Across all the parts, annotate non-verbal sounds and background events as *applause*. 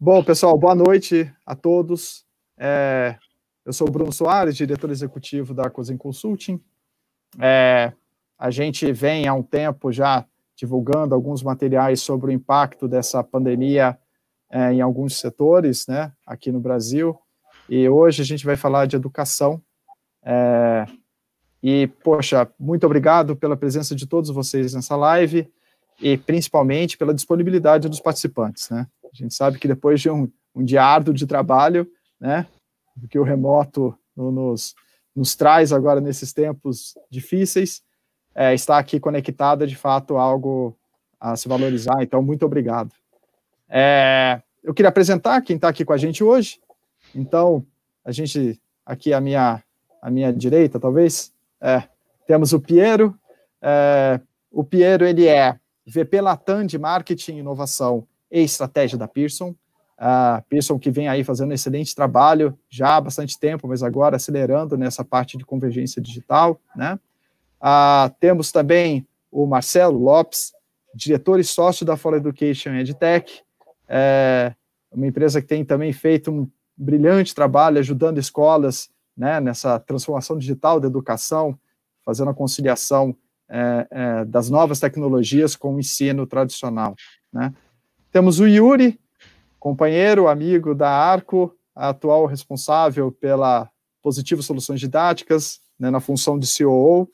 Bom, pessoal, boa noite a todos. É, eu sou o Bruno Soares, diretor executivo da Cosin Consulting. É, a gente vem há um tempo já divulgando alguns materiais sobre o impacto dessa pandemia é, em alguns setores, né, aqui no Brasil. E hoje a gente vai falar de educação. É, e, poxa, muito obrigado pela presença de todos vocês nessa live e principalmente pela disponibilidade dos participantes, né? A gente sabe que depois de um, um dia árduo de trabalho, né, que o remoto nos, nos traz agora nesses tempos difíceis, é, estar aqui conectado é de fato algo a se valorizar. Então, muito obrigado. É, eu queria apresentar quem está aqui com a gente hoje. Então, a gente, aqui à minha, à minha direita, talvez, é, temos o Piero. É, o Piero, ele é VP Latam de Marketing, Inovação e Estratégia da Pearson. A Pearson que vem aí fazendo excelente trabalho já há bastante tempo, mas agora acelerando nessa parte de convergência digital, né? Ah, temos também o Marcelo Lopes, diretor e sócio da For Education EdTech, é uma empresa que tem também feito um brilhante trabalho ajudando escolas né, nessa transformação digital da educação, fazendo a conciliação é, é, das novas tecnologias com o ensino tradicional. Né? Temos o Yuri, companheiro, amigo da Arco, atual responsável pela Positivo Soluções Didáticas, né, na função de COO,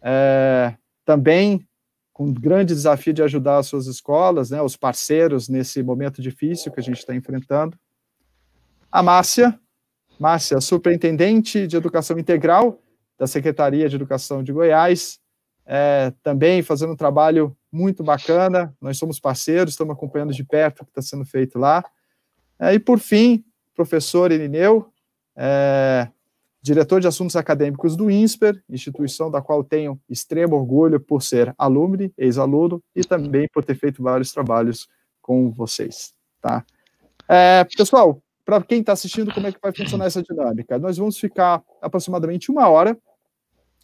é, também com grande desafio de ajudar as suas escolas, né, os parceiros nesse momento difícil que a gente está enfrentando. A Márcia, Márcia, superintendente de Educação Integral da Secretaria de Educação de Goiás, é, também fazendo um trabalho muito bacana. Nós somos parceiros, estamos acompanhando de perto o que está sendo feito lá. É, e, por fim, professor Irineu, é, diretor de assuntos acadêmicos do INSPER, instituição da qual tenho extremo orgulho por ser alumni, ex-aluno, e também por ter feito vários trabalhos com vocês. Tá? É, pessoal, para quem está assistindo, como é que vai funcionar essa dinâmica? Nós vamos ficar aproximadamente uma hora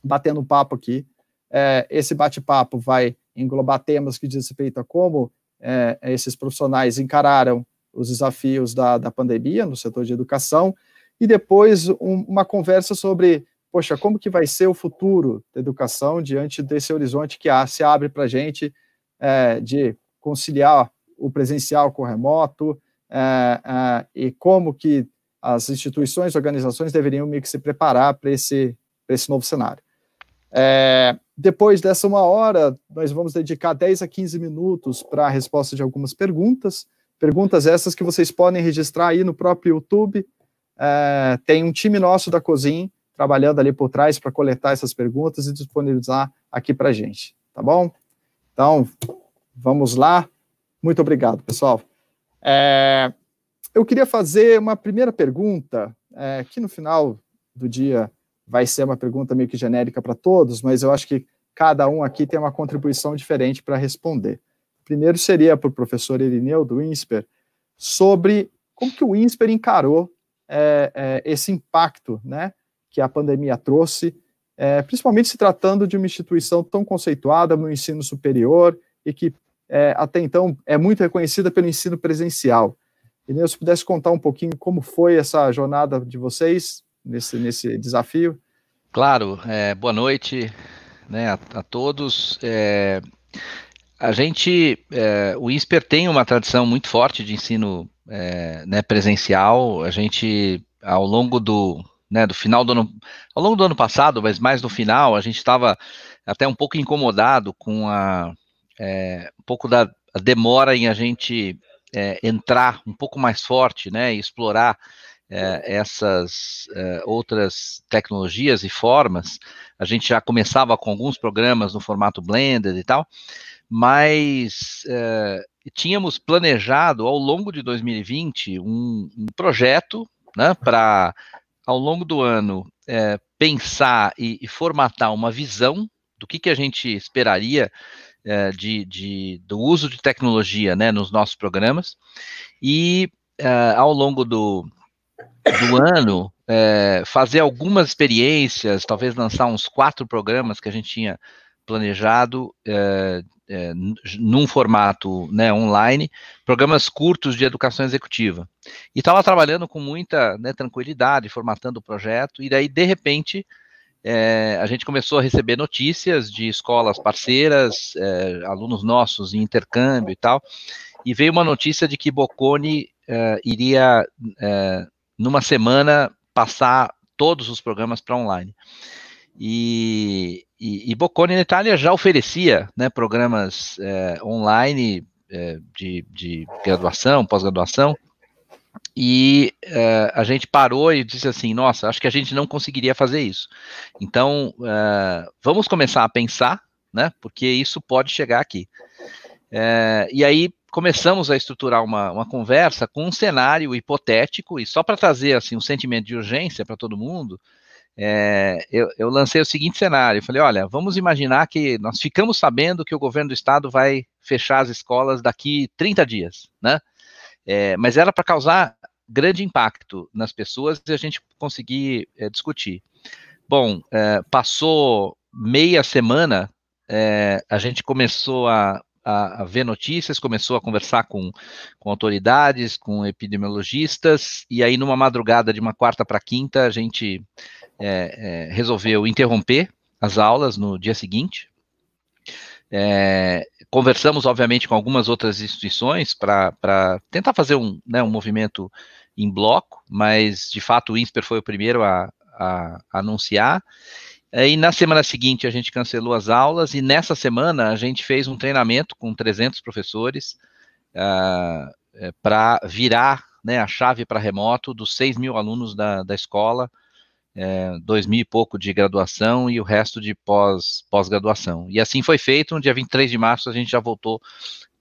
batendo papo aqui é, esse bate-papo vai englobar temas que diz respeito a como é, esses profissionais encararam os desafios da, da pandemia no setor de educação, e depois um, uma conversa sobre, poxa, como que vai ser o futuro da educação diante desse horizonte que há, se abre para a gente é, de conciliar o presencial com o remoto, é, é, e como que as instituições, organizações deveriam meio que se preparar para esse, esse novo cenário. É, depois dessa uma hora, nós vamos dedicar 10 a 15 minutos para a resposta de algumas perguntas. Perguntas essas que vocês podem registrar aí no próprio YouTube. É, tem um time nosso da Cozin trabalhando ali por trás para coletar essas perguntas e disponibilizar aqui para a gente, tá bom? Então, vamos lá. Muito obrigado, pessoal. É, eu queria fazer uma primeira pergunta, é, que no final do dia vai ser uma pergunta meio que genérica para todos, mas eu acho que cada um aqui tem uma contribuição diferente para responder. Primeiro seria para o professor Irineu, do INSPER, sobre como que o INSPER encarou é, é, esse impacto né, que a pandemia trouxe, é, principalmente se tratando de uma instituição tão conceituada no ensino superior e que é, até então é muito reconhecida pelo ensino presencial. Irineu, se pudesse contar um pouquinho como foi essa jornada de vocês, nesse, nesse desafio? Claro, é, boa noite né, a, a todos. É, a gente, é, o INSPER tem uma tradição muito forte de ensino é, né, presencial. A gente, ao longo do, né, do final do ano, ao longo do ano passado, mas mais no final, a gente estava até um pouco incomodado com a, é, um pouco da demora em a gente é, entrar um pouco mais forte, né, e explorar essas é, outras tecnologias e formas. A gente já começava com alguns programas no formato blended e tal, mas é, tínhamos planejado ao longo de 2020 um, um projeto né, para, ao longo do ano, é, pensar e, e, formatar uma visão do que, que a gente esperaria é, de, de, do uso de tecnologia né, nos nossos programas. E é, ao longo do, do ano, é, fazer algumas experiências, talvez lançar uns quatro programas que a gente tinha planejado é, é, num formato né, online, programas curtos de educação executiva. E estava trabalhando com muita né, tranquilidade, formatando o projeto, e daí, de repente, é, a gente começou a receber notícias de escolas parceiras, alunos nossos em intercâmbio e tal, e veio uma notícia de que Bocconi iria, numa semana, passar todos os programas para online. E, e, e, Bocconi na Itália já oferecia né, programas é, online é, de, de, graduação, pós-graduação, e é, a gente parou e disse assim: nossa, acho que a gente não conseguiria fazer isso. Então, vamos começar a pensar, né, porque isso pode chegar aqui. E aí começamos a estruturar uma, uma conversa com um cenário hipotético, e só para trazer assim um sentimento de urgência para todo mundo, é, eu, eu, lancei o seguinte cenário: falei, olha, vamos imaginar que nós ficamos sabendo que o governo do estado vai fechar as escolas daqui 30 dias, né? É, mas era para causar grande impacto nas pessoas e a gente conseguir é, discutir. Bom, é, passou meia semana, é, a gente começou a, a, a, ver notícias, começou a conversar com, com autoridades, com epidemiologistas, e aí numa madrugada de uma quarta para quinta, a gente é, é, resolveu interromper as aulas no dia seguinte. É, conversamos, obviamente, com algumas outras instituições para tentar fazer um, né, um movimento em bloco, mas de fato o INSPER foi o primeiro a, a, a anunciar. E na semana seguinte a gente cancelou as aulas, e nessa semana a gente fez um treinamento com 300 professores uh, é, para virar né, a chave para remoto dos 6 mil alunos da, da escola é, dois mil e pouco de graduação e o resto de pós, pós-graduação. E assim foi feito, no dia 23 de março a gente já voltou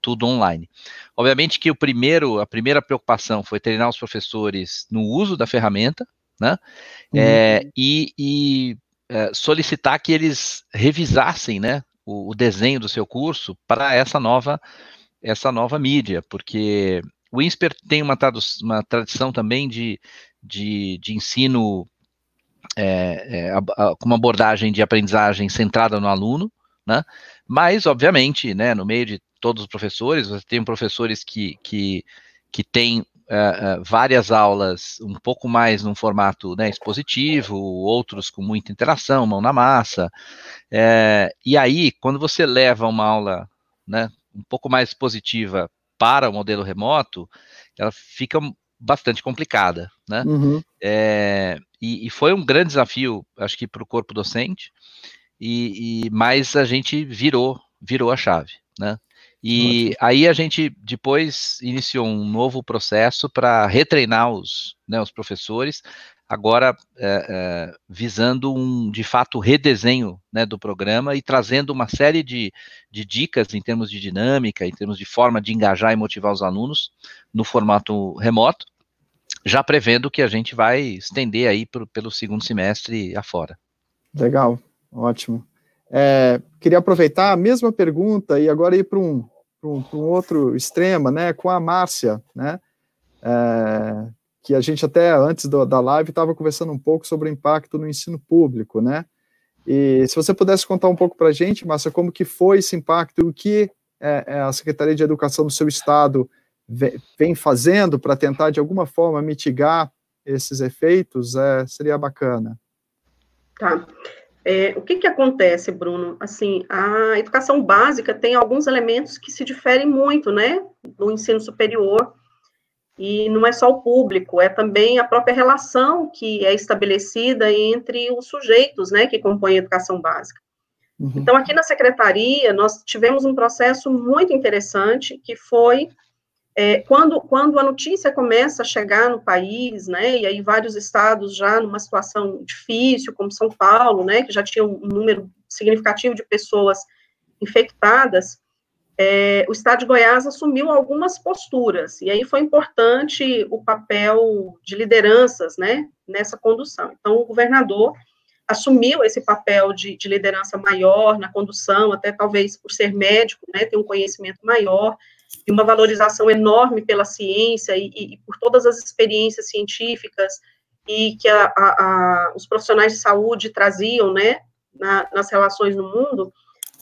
tudo online. Obviamente que o primeiro, a primeira preocupação foi treinar os professores no uso da ferramenta, né? Uhum. É, e, e é, solicitar que eles revisassem, né, o, o desenho do seu curso para essa nova, essa nova mídia, porque o INSPER tem uma, uma tradição também de, de, de ensino é, é, com uma abordagem de aprendizagem centrada no aluno, né? Mas, obviamente, né, no meio de todos os professores, você tem professores que, que, que têm uh, uh, várias aulas um pouco mais num formato né, expositivo, outros com muita interação, mão na massa. É, e aí, quando você leva uma aula né, um pouco mais expositiva para o modelo remoto, ela fica bastante complicada, né? Uhum. É, e, e, foi um grande desafio, acho que para o corpo docente, e, e mas a gente virou, virou a chave, né? E Ótimo. aí a gente depois iniciou um novo processo para retreinar os, né, os professores, agora é, é, visando um, de fato, redesenho né, do programa e trazendo uma série de, de dicas em termos de dinâmica, em termos de forma de engajar e motivar os alunos no formato remoto, já prevendo que a gente vai estender aí pro, pelo segundo semestre afora. Legal, ótimo. É, queria aproveitar a mesma pergunta e agora ir para um, um, um, outro extremo, né, com a Márcia, né, é, que a gente até antes do, da live estava conversando um pouco sobre o impacto no ensino público, né, e se você pudesse contar um pouco para a gente, Márcia, como que foi esse impacto o que é, é a Secretaria de Educação do seu estado vem fazendo para tentar, de alguma forma, mitigar esses efeitos, é, seria bacana. Tá. É, o que, que acontece, Bruno? Assim, a educação básica tem alguns elementos que se diferem muito, né, do ensino superior, e não é só o público, é também a própria relação que é estabelecida entre os sujeitos, né, que compõem a educação básica. Uhum. Então, aqui na secretaria, nós tivemos um processo muito interessante, que foi é, quando, quando a notícia começa a chegar no país, né, e aí vários estados já numa situação difícil, como São Paulo, né, que já tinha um número significativo de pessoas infectadas, é, o estado de Goiás assumiu algumas posturas, e aí foi importante o papel de lideranças, né, nessa condução. Então, o governador assumiu esse papel de, de liderança maior na condução, até talvez por ser médico, né, ter um conhecimento maior, e uma valorização enorme pela ciência e, e, por todas as experiências científicas e que a, a, a, os profissionais de saúde traziam, né, na, nas relações no mundo,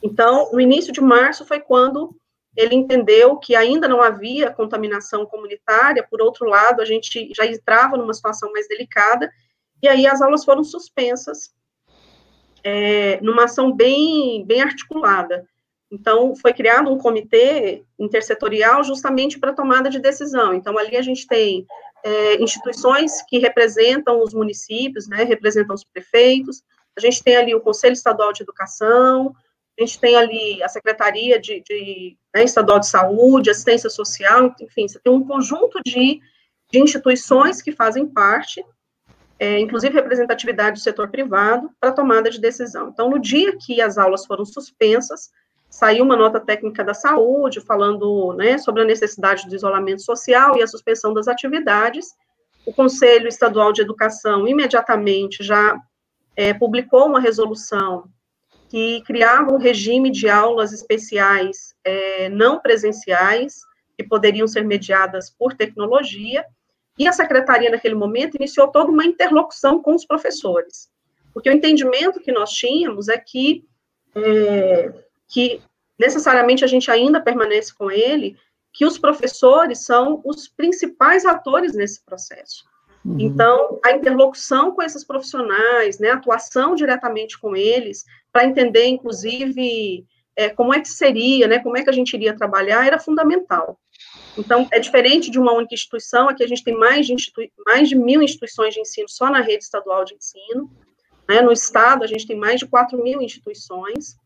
Então, no início de março foi quando ele entendeu que ainda não havia contaminação comunitária, por outro lado, a gente já entrava numa situação mais delicada, e aí as aulas foram suspensas, é, numa ação bem, bem articulada. Então, foi criado um comitê intersetorial justamente para tomada de decisão. Então, ali a gente tem é, instituições que representam os municípios, né, representam os prefeitos, a gente tem ali o Conselho Estadual de Educação, a gente tem ali a Secretaria de, de né, Estadual de Saúde, Assistência Social, enfim, você tem um conjunto de, de instituições que fazem parte, é, inclusive representatividade do setor privado, para tomada de decisão. Então, no dia que as aulas foram suspensas, saiu uma nota técnica da saúde falando né, sobre a necessidade do isolamento social e a suspensão das atividades. O Conselho Estadual de Educação imediatamente já é, publicou uma resolução que criava um regime de aulas especiais é, não presenciais, que poderiam ser mediadas por tecnologia, e a secretaria, naquele momento, iniciou toda uma interlocução com os professores, porque o entendimento que nós tínhamos é que, é, que necessariamente a gente ainda permanece com ele, que os professores são os principais atores nesse processo. Uhum. Então, a interlocução com esses profissionais, né, a atuação diretamente com eles, para entender, inclusive, é, como é que seria, né, como é que a gente iria trabalhar, era fundamental. Então, é diferente de uma única instituição, aqui a gente tem mais de, mais de mil instituições de ensino só na rede estadual de ensino, né, no estado a gente tem mais de 4 mil instituições,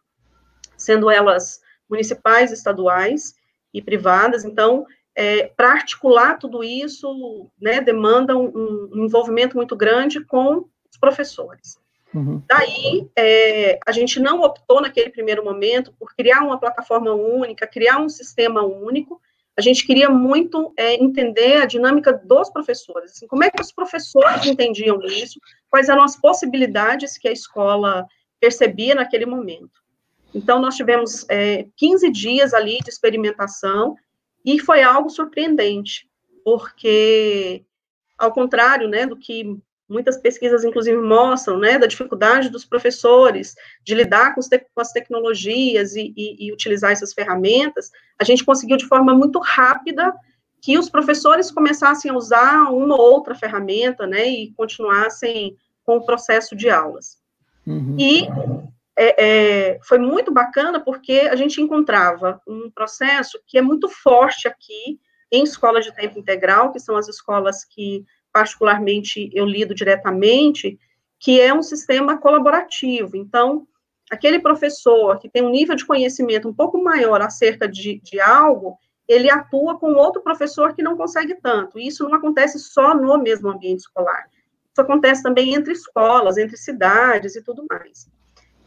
sendo elas municipais, estaduais e privadas, então, é, para articular tudo isso, né, demanda um, um, envolvimento muito grande com os professores. Uhum. Daí, é, a gente não optou naquele primeiro momento por criar uma plataforma única, criar um sistema único, a gente queria muito é, entender a dinâmica dos professores, assim, como é que os professores entendiam isso, quais eram as possibilidades que a escola percebia naquele momento. Então, nós tivemos é, 15 dias ali de experimentação, e foi algo surpreendente, porque, ao contrário, né, do que muitas pesquisas, inclusive, mostram, né, da dificuldade dos professores de lidar com, com as tecnologias e, e, e, utilizar essas ferramentas, a gente conseguiu de forma muito rápida que os professores começassem a usar uma ou outra ferramenta, né, e continuassem com o processo de aulas. Uhum. E é, é, foi muito bacana porque a gente encontrava um processo que é muito forte aqui em escolas de tempo integral, que são as escolas que, particularmente, eu lido diretamente, que é um sistema colaborativo. Então, aquele professor que tem um nível de conhecimento um pouco maior acerca de, de algo, ele atua com outro professor que não consegue tanto. E isso não acontece só no mesmo ambiente escolar. Isso acontece também entre escolas, entre cidades e tudo mais.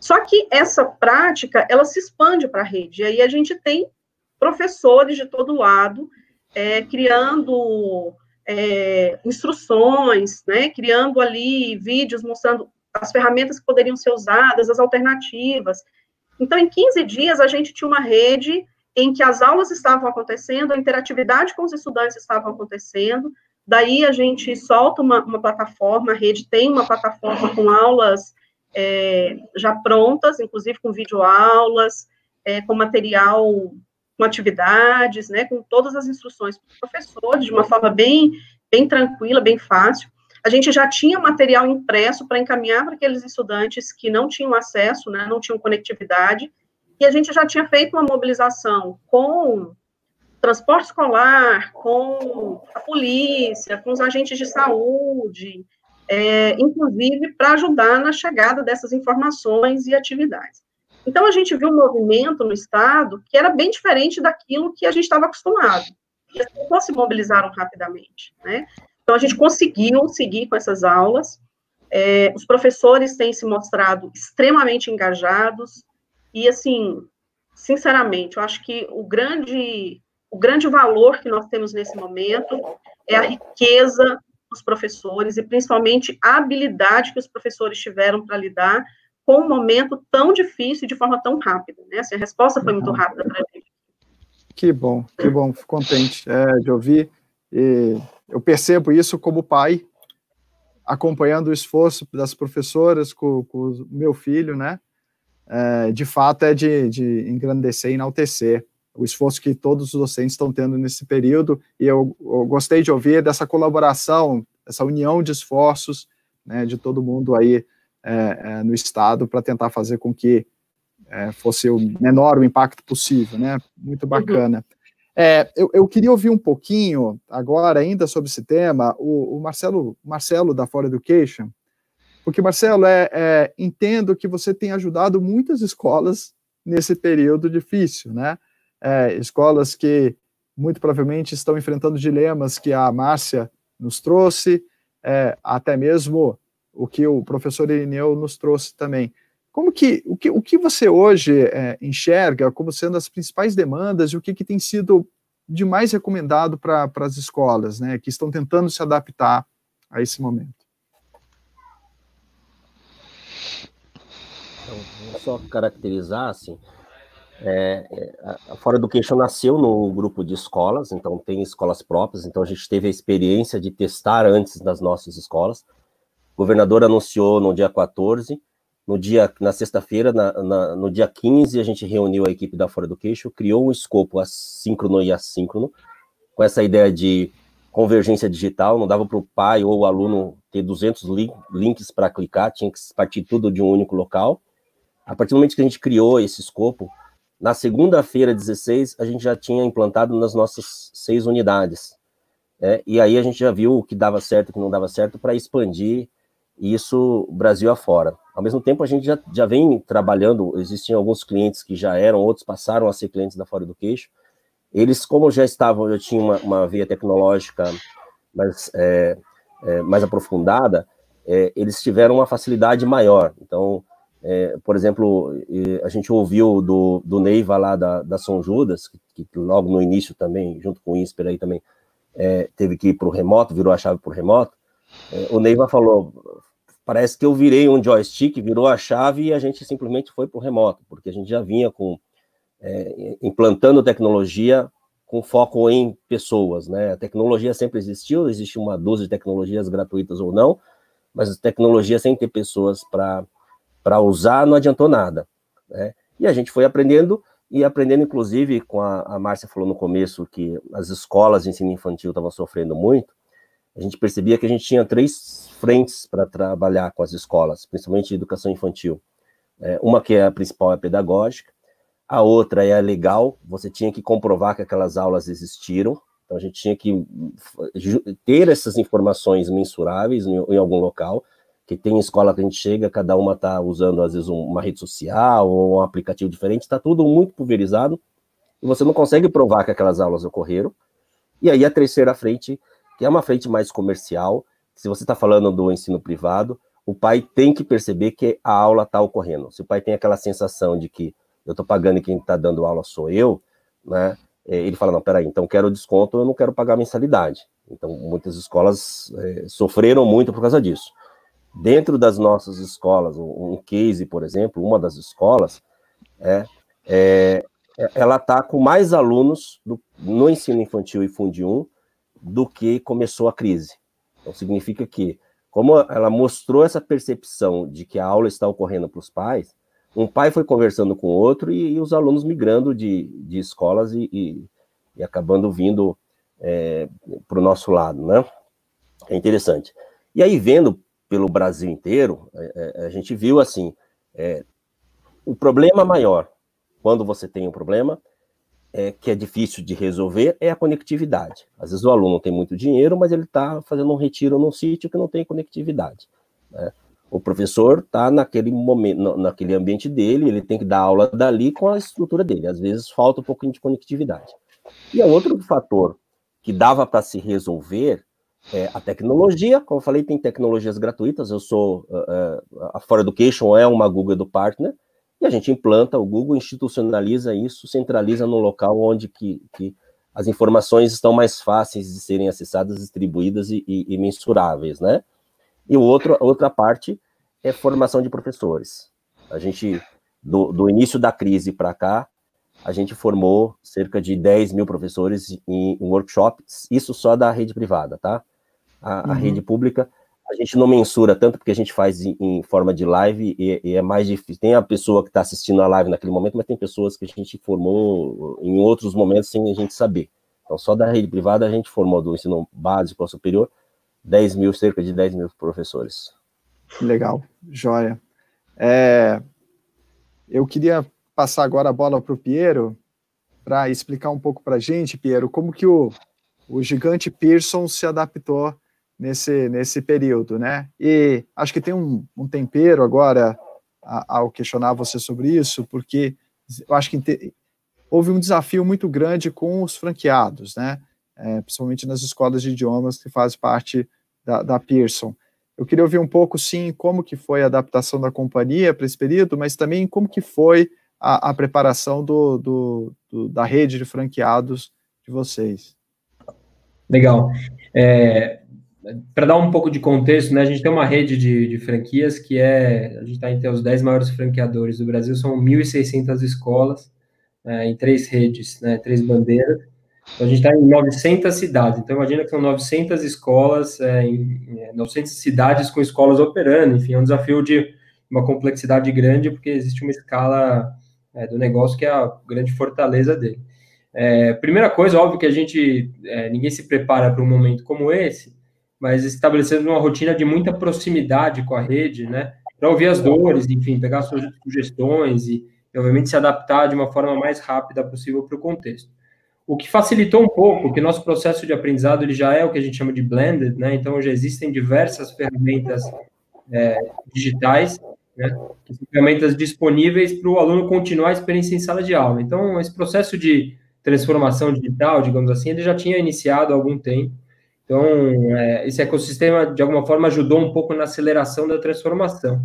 Só que essa prática, ela se expande para a rede, e aí a gente tem professores de todo lado, é, criando é, instruções, né, criando ali vídeos mostrando as ferramentas que poderiam ser usadas, as alternativas. Então, em 15 dias, a gente tinha uma rede em que as aulas estavam acontecendo, a interatividade com os estudantes estava acontecendo, daí a gente solta uma, uma plataforma, a rede tem uma plataforma com aulas é, já prontas, inclusive com videoaulas, é, com material, com atividades, né, com todas as instruções para os professores, de uma forma bem, bem tranquila, bem fácil. A gente já tinha material impresso para encaminhar para aqueles estudantes que não tinham acesso, né, não tinham conectividade, e a gente já tinha feito uma mobilização com transporte escolar, com a polícia, com os agentes de saúde, é, inclusive para ajudar na chegada dessas informações e atividades. Então, a gente viu um movimento no Estado que era bem diferente daquilo que a gente estava acostumado. E as pessoas se mobilizaram rapidamente, né? Então, a gente conseguiu seguir com essas aulas, é, os professores têm se mostrado extremamente engajados, e, assim, sinceramente, eu acho que o grande, o grande valor que nós temos nesse momento é a riqueza os professores e principalmente a habilidade que os professores tiveram para lidar com um momento tão difícil de forma tão rápida, né? Assim, a resposta foi muito uhum. rápida para gente. Que bom, que bom, fico contente é, de ouvir. E eu percebo isso como pai, acompanhando o esforço das professoras com, com o meu filho, né? é, de fato é de, de engrandecer e enaltecer o esforço que todos os docentes estão tendo nesse período, e eu, eu gostei de ouvir dessa colaboração, essa união de esforços né, de todo mundo aí é, é, no Estado para tentar fazer com que é, fosse o menor o impacto possível, né? Muito uhum. bacana. É, eu, eu, queria ouvir um pouquinho agora ainda sobre esse tema, o, o Marcelo, Marcelo da For Education, porque Marcelo, é, é, entendo que você tem ajudado muitas escolas nesse período difícil, né? É, escolas que muito provavelmente estão enfrentando dilemas que a Márcia nos trouxe, é, até mesmo o que o professor Irineu nos trouxe também. Como que o que, o que você hoje é, enxerga como sendo as principais demandas e o que, que tem sido de mais recomendado para as escolas, né, que estão tentando se adaptar a esse momento? Então, vou só caracterizar assim. É, é a Fora Education nasceu no grupo de escolas, então tem escolas próprias, então a gente teve a experiência de testar antes das nossas escolas. O governador anunciou no dia 14, no dia, na sexta-feira, no dia 15, a gente reuniu a equipe da For Education, criou um escopo assíncrono e assíncrono, com essa ideia de convergência digital, não dava para o pai ou o aluno ter 200 link, links para clicar, tinha que partir tudo de um único local. A partir do momento que a gente criou esse escopo, na segunda-feira, 16, a gente já tinha implantado nas nossas seis unidades. É, e aí a gente já viu o que dava certo e o que não dava certo para expandir isso Brasil afora. Ao mesmo tempo, a gente já, já vem trabalhando, existiam alguns clientes que já eram, outros passaram a ser clientes da Fora do Queixo. Eles, como já estavam, já tinham uma, uma via tecnológica mais, é, é, mais aprofundada, é, eles tiveram uma facilidade maior. Então, é, por exemplo, a gente ouviu do, do Neiva lá da, da São Judas, que, logo no início também, junto com o INSPER aí também, é, teve que ir para o remoto, virou a chave para o remoto. É, o Neiva falou: parece que eu virei um joystick, virou a chave e a gente simplesmente foi para o remoto, porque a gente já vinha com é, implantando tecnologia com foco em pessoas, né? A tecnologia sempre existiu, existe uma dúzia de tecnologias gratuitas ou não, mas tecnologia sem ter pessoas para usar não adiantou nada, né? E a gente foi aprendendo e aprendendo, inclusive, com a, a Márcia falou no começo que as escolas de ensino infantil estavam sofrendo muito, a gente percebia que a gente tinha três frentes para trabalhar com as escolas, principalmente educação infantil. É, uma que é a principal é a pedagógica, a outra é a legal, você tinha que comprovar que aquelas aulas existiram, então a gente tinha que ter essas informações mensuráveis em, em algum local, que tem escola que a gente chega, cada uma está usando às vezes uma rede social ou um aplicativo diferente, está tudo muito pulverizado, e você não consegue provar que aquelas aulas ocorreram. E aí a terceira frente que é uma frente mais comercial. Se você está falando do ensino privado, o pai tem que perceber que a aula está ocorrendo. Se o pai tem aquela sensação de que eu estou pagando e quem está dando aula sou eu, né? É, ele fala, não, peraí, então quero desconto, eu não quero pagar mensalidade. Então, muitas escolas é, sofreram muito por causa disso. Dentro das nossas escolas, um, case, por exemplo, uma das escolas, é, é ela está com mais alunos do, no ensino infantil e Fundi 1 do que começou a crise. Então, significa que, como ela mostrou essa percepção de que a aula está ocorrendo para os pais, um pai foi conversando com o outro e, e os alunos migrando de, de escolas e, e, e acabando vindo é, para o nosso lado, né? É interessante. E aí, vendo pelo Brasil inteiro, é, é, a gente viu assim, é, o problema maior, quando você tem um problema, é, que é difícil de resolver é a conectividade. Às vezes o aluno tem muito dinheiro, mas ele está fazendo um retiro num sítio que não tem conectividade. Né? O professor está naquele momento, naquele ambiente dele, ele tem que dar aula dali com a estrutura dele. Às vezes falta um pouquinho de conectividade. E é outro fator que dava para se resolver é a tecnologia. Como eu falei, tem tecnologias gratuitas. Eu sou uh, uh, a For Education é uma Google do Partner e a gente implanta, o Google institucionaliza isso, centraliza no local onde que, que as informações estão mais fáceis de serem acessadas, distribuídas e, e, e mensuráveis, né? E outro, outra parte é formação de professores. A gente, do, do início da crise para cá, a gente formou cerca de 10 mil professores em, em workshops, isso só da rede privada, tá? A, uhum. a rede pública, a gente não mensura tanto porque a gente faz em, em forma de live e, e, é mais difícil. Tem a pessoa que está assistindo a live naquele momento, mas tem pessoas que a gente formou em outros momentos sem a gente saber. Então, só da rede privada a gente formou do ensino básico ao superior 10 mil, cerca de 10 mil professores. Legal, joia. É, eu queria passar agora a bola para o Piero para explicar um pouco para a gente, Piero, como que o, o gigante Pearson se adaptou nesse, nesse período, né? E acho que tem um, um tempero agora ao questionar você sobre isso, porque eu acho que te, houve um desafio muito grande com os franqueados, né? É, principalmente nas escolas de idiomas que fazem parte da, da Pearson. Eu queria ouvir um pouco, sim, como que foi a adaptação da companhia para esse período, mas também como que foi a, a preparação do, do, do, da rede de franqueados de vocês. Legal. É, para dar um pouco de contexto, né, a gente tem uma rede de, de franquias que é, a gente está entre os 10 maiores franqueadores do Brasil, são 1.600 escolas é, em três redes, né, três bandeiras. Então, a gente está em 900 cidades, então imagina que são 900 escolas, é, em, em 900 cidades com escolas operando, enfim, é um desafio de uma complexidade grande, porque existe uma escala é, do negócio que é a grande fortaleza dele. É, primeira coisa, óbvio que a gente, é, ninguém se prepara para um momento como esse, mas estabelecendo uma rotina de muita proximidade com a rede, né, para ouvir as dores, enfim, pegar suas sugestões e, obviamente, se adaptar de uma forma mais rápida possível para o contexto. O que facilitou um pouco, que nosso processo de aprendizado ele já é o que a gente chama de blended, né, então já existem diversas ferramentas é, digitais, né, ferramentas disponíveis para o aluno continuar a experiência em sala de aula. Então, esse processo de transformação digital, digamos assim, ele já tinha iniciado há algum tempo, então, é, esse ecossistema, de alguma forma, ajudou um pouco na aceleração da transformação.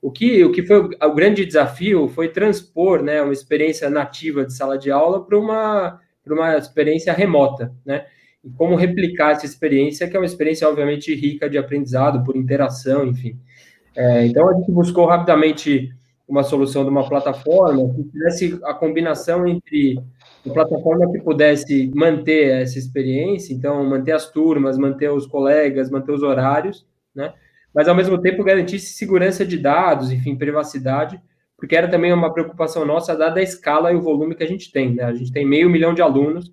O que, o que foi o, o grande desafio foi transpor né, uma experiência nativa de sala de aula para uma, uma experiência remota, né? E como replicar essa experiência, que é uma experiência, obviamente, rica de aprendizado, por interação, enfim. É, então, a gente buscou rapidamente uma solução de uma plataforma que tivesse a combinação entre uma plataforma que pudesse manter essa experiência, então manter as turmas, manter os colegas, manter os horários, né? Mas ao mesmo tempo garantisse segurança de dados, enfim, privacidade, porque era também uma preocupação nossa dada a escala e o volume que a gente tem, né? A gente tem meio milhão de alunos,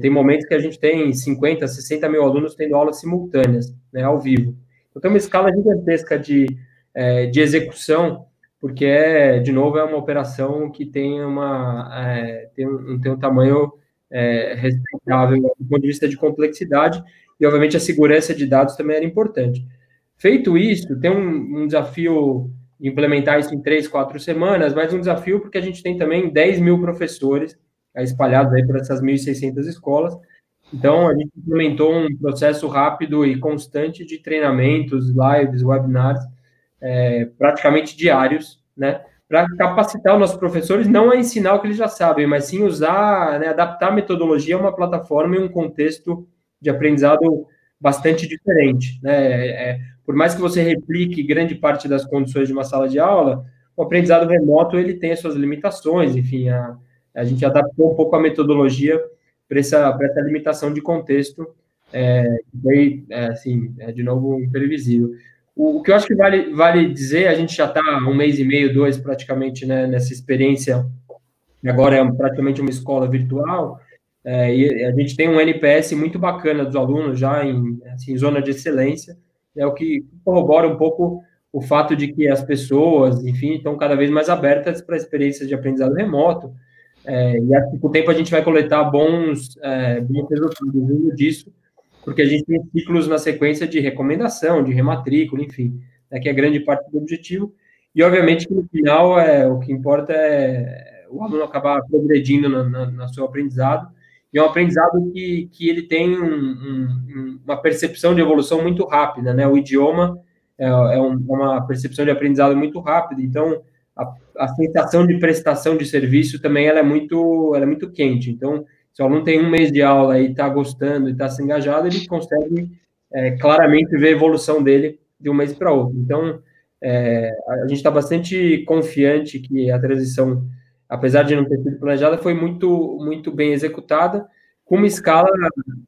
tem momentos que a gente tem 50, 60 mil alunos tendo aulas simultâneas, né, ao vivo. Então tem uma escala gigantesca de, é, de execução porque é, de novo, é uma operação que tem uma é, tem um, tem um tamanho é, respeitável do ponto de vista de complexidade e, obviamente, a segurança de dados também era importante. Feito isso, tem um, um desafio de implementar isso em três, quatro semanas, mas um desafio porque a gente tem também 10 mil professores é, espalhados aí por essas 1.600 escolas. Então, a gente implementou um processo rápido e constante de treinamentos, lives, webinars, é, praticamente diários, né? Para capacitar os nossos professores não a ensinar o que eles já sabem, mas sim usar, né, adaptar a metodologia a uma plataforma e um contexto de aprendizado bastante diferente, né? É, por mais que você replique grande parte das condições de uma sala de aula, o aprendizado remoto ele tem as suas limitações, enfim, a, a gente adaptou um pouco a metodologia para essa, essa limitação de contexto, é, é, assim, é, de novo, imprevisível. O, que eu acho que vale, vale dizer, a gente já está um mês e meio, dois praticamente né, nessa experiência, agora é praticamente uma escola virtual, é, e a gente tem um NPS muito bacana dos alunos já em assim, zona de excelência, é o que corrobora um pouco o fato de que as pessoas, enfim, estão cada vez mais abertas para experiências de aprendizado remoto, é, e com o tempo a gente vai coletar bons, é, bons resultados. Disso, porque a gente tem ciclos na sequência de recomendação, de rematrícula, enfim, né, que é grande parte do objetivo. E, obviamente, que no final, é, o que importa é o aluno acabar progredindo na, seu aprendizado, e é um aprendizado que, que ele tem um, um, uma percepção de evolução muito rápida, né? O idioma é, é, um, é uma percepção de aprendizado muito rápida, então a, a sensação de prestação de serviço também ela é muito, ela é muito quente. Então, se o aluno tem um mês de aula e está gostando e está se engajado, ele consegue é, claramente ver a evolução dele de um mês para outro. Então, é, a gente está bastante confiante que a transição, apesar de não ter sido planejada, foi muito, muito bem executada, com uma escala,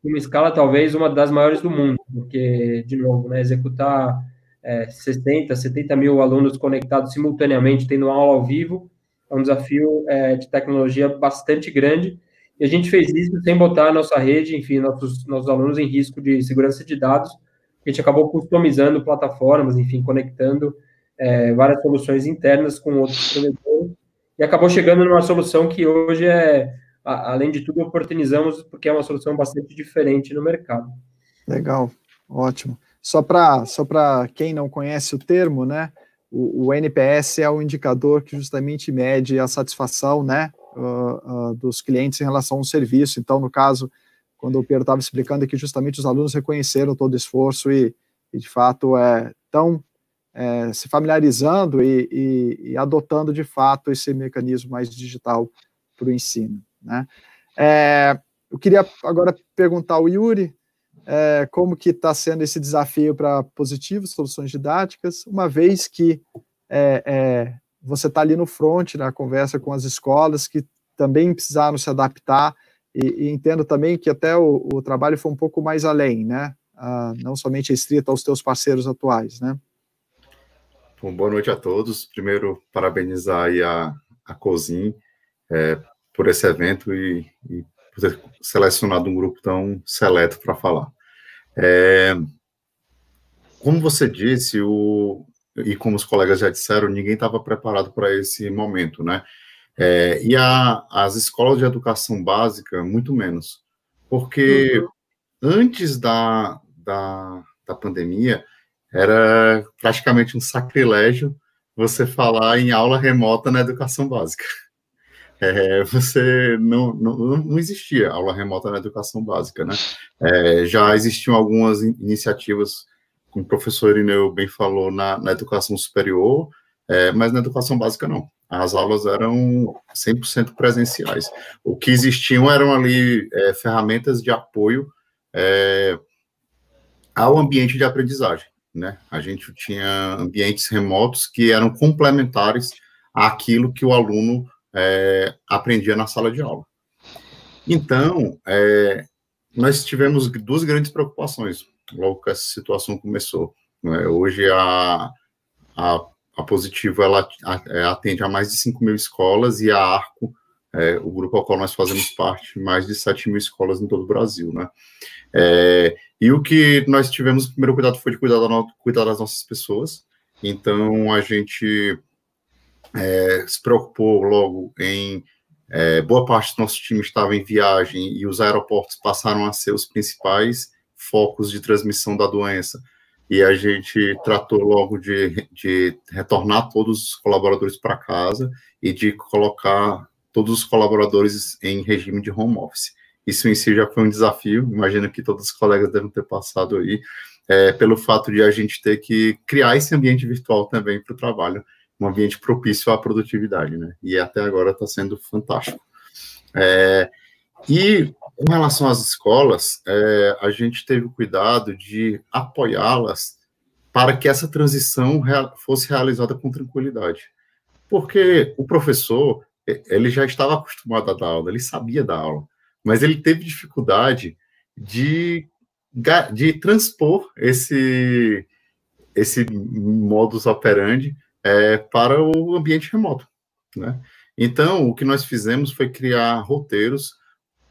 uma escala talvez uma das maiores do mundo, porque, de novo, né, executar é, 60, 70 mil alunos conectados simultaneamente, tendo aula ao vivo, é um desafio é, de tecnologia bastante grande, e a gente fez isso sem botar a nossa rede, enfim, nossos, nossos alunos em risco de segurança de dados, a gente acabou customizando plataformas, enfim, conectando é, várias soluções internas com outros provedores, e acabou chegando numa solução que hoje é, além de tudo, oportunizamos, porque é uma solução bastante diferente no mercado. Legal, ótimo. Só para só quem não conhece o termo, né? O, o, NPS é o indicador que justamente mede a satisfação, né, uh, dos clientes em relação ao serviço. Então, no caso, quando o Pedro estava explicando, que justamente os alunos reconheceram todo o esforço e, e de fato, é, estão é, se familiarizando e, e, e, adotando, de fato, esse mecanismo mais digital para o ensino. Né? É, eu queria agora perguntar ao Yuri, é, como que está sendo esse desafio para positivos, soluções didáticas, uma vez que é, é, você está ali no front, na conversa com as escolas, que também precisaram se adaptar, e, e entendo também que até o, o, trabalho foi um pouco mais além, né? Ah, não somente restrito aos teus parceiros atuais, né? Bom, boa noite a todos. Primeiro, parabenizar a, a COSIM é, por esse evento e, e por ter selecionado um grupo tão seleto para falar. É, como você disse, o, e como os colegas já disseram, ninguém estava preparado para esse momento, né? É, e a, as escolas de educação básica, muito menos. Porque uhum. antes da, da, da pandemia, era praticamente um sacrilégio você falar em aula remota na educação básica é, você não, não, não existia aula remota na educação básica, né? É, já existiam algumas iniciativas, como o professor Irineu bem falou, na, na educação superior, é, mas na educação básica não. As aulas eram 100% presenciais. O que existiam eram ali é, ferramentas de apoio é, ao ambiente de aprendizagem, né? A gente tinha ambientes remotos que eram complementares àquilo que o aluno é, aprendia na sala de aula. Então, é, nós tivemos duas grandes preocupações logo que essa situação começou. Né? Hoje, a, a, a Positivo ela é, atende a mais de 5 mil escolas e a ARCO, é, o grupo ao qual nós fazemos parte, mais de 7 mil escolas em todo o Brasil. Né? É, e o que nós tivemos, o primeiro cuidado foi de cuidar, da, cuidar das nossas pessoas. Então, a gente é, se preocupou logo em. É, boa parte do nosso time estava em viagem e os aeroportos passaram a ser os principais focos de transmissão da doença. E a gente tratou logo de, de retornar todos os colaboradores para casa e de colocar todos os colaboradores em regime de home office. Isso em si já foi um desafio, imagino que todos os colegas devem ter passado aí, é, pelo fato de a gente ter que criar esse ambiente virtual também para o trabalho um ambiente propício à produtividade, né? E até agora está sendo fantástico. É, e com relação às escolas, é, a gente teve o cuidado de apoiá-las para que essa transição fosse realizada com tranquilidade. Porque o professor, ele já estava acostumado a dar aula, ele sabia dar aula, mas ele teve dificuldade de, de transpor esse, esse modus operandi é, para o ambiente remoto, né? Então, o que nós fizemos foi criar roteiros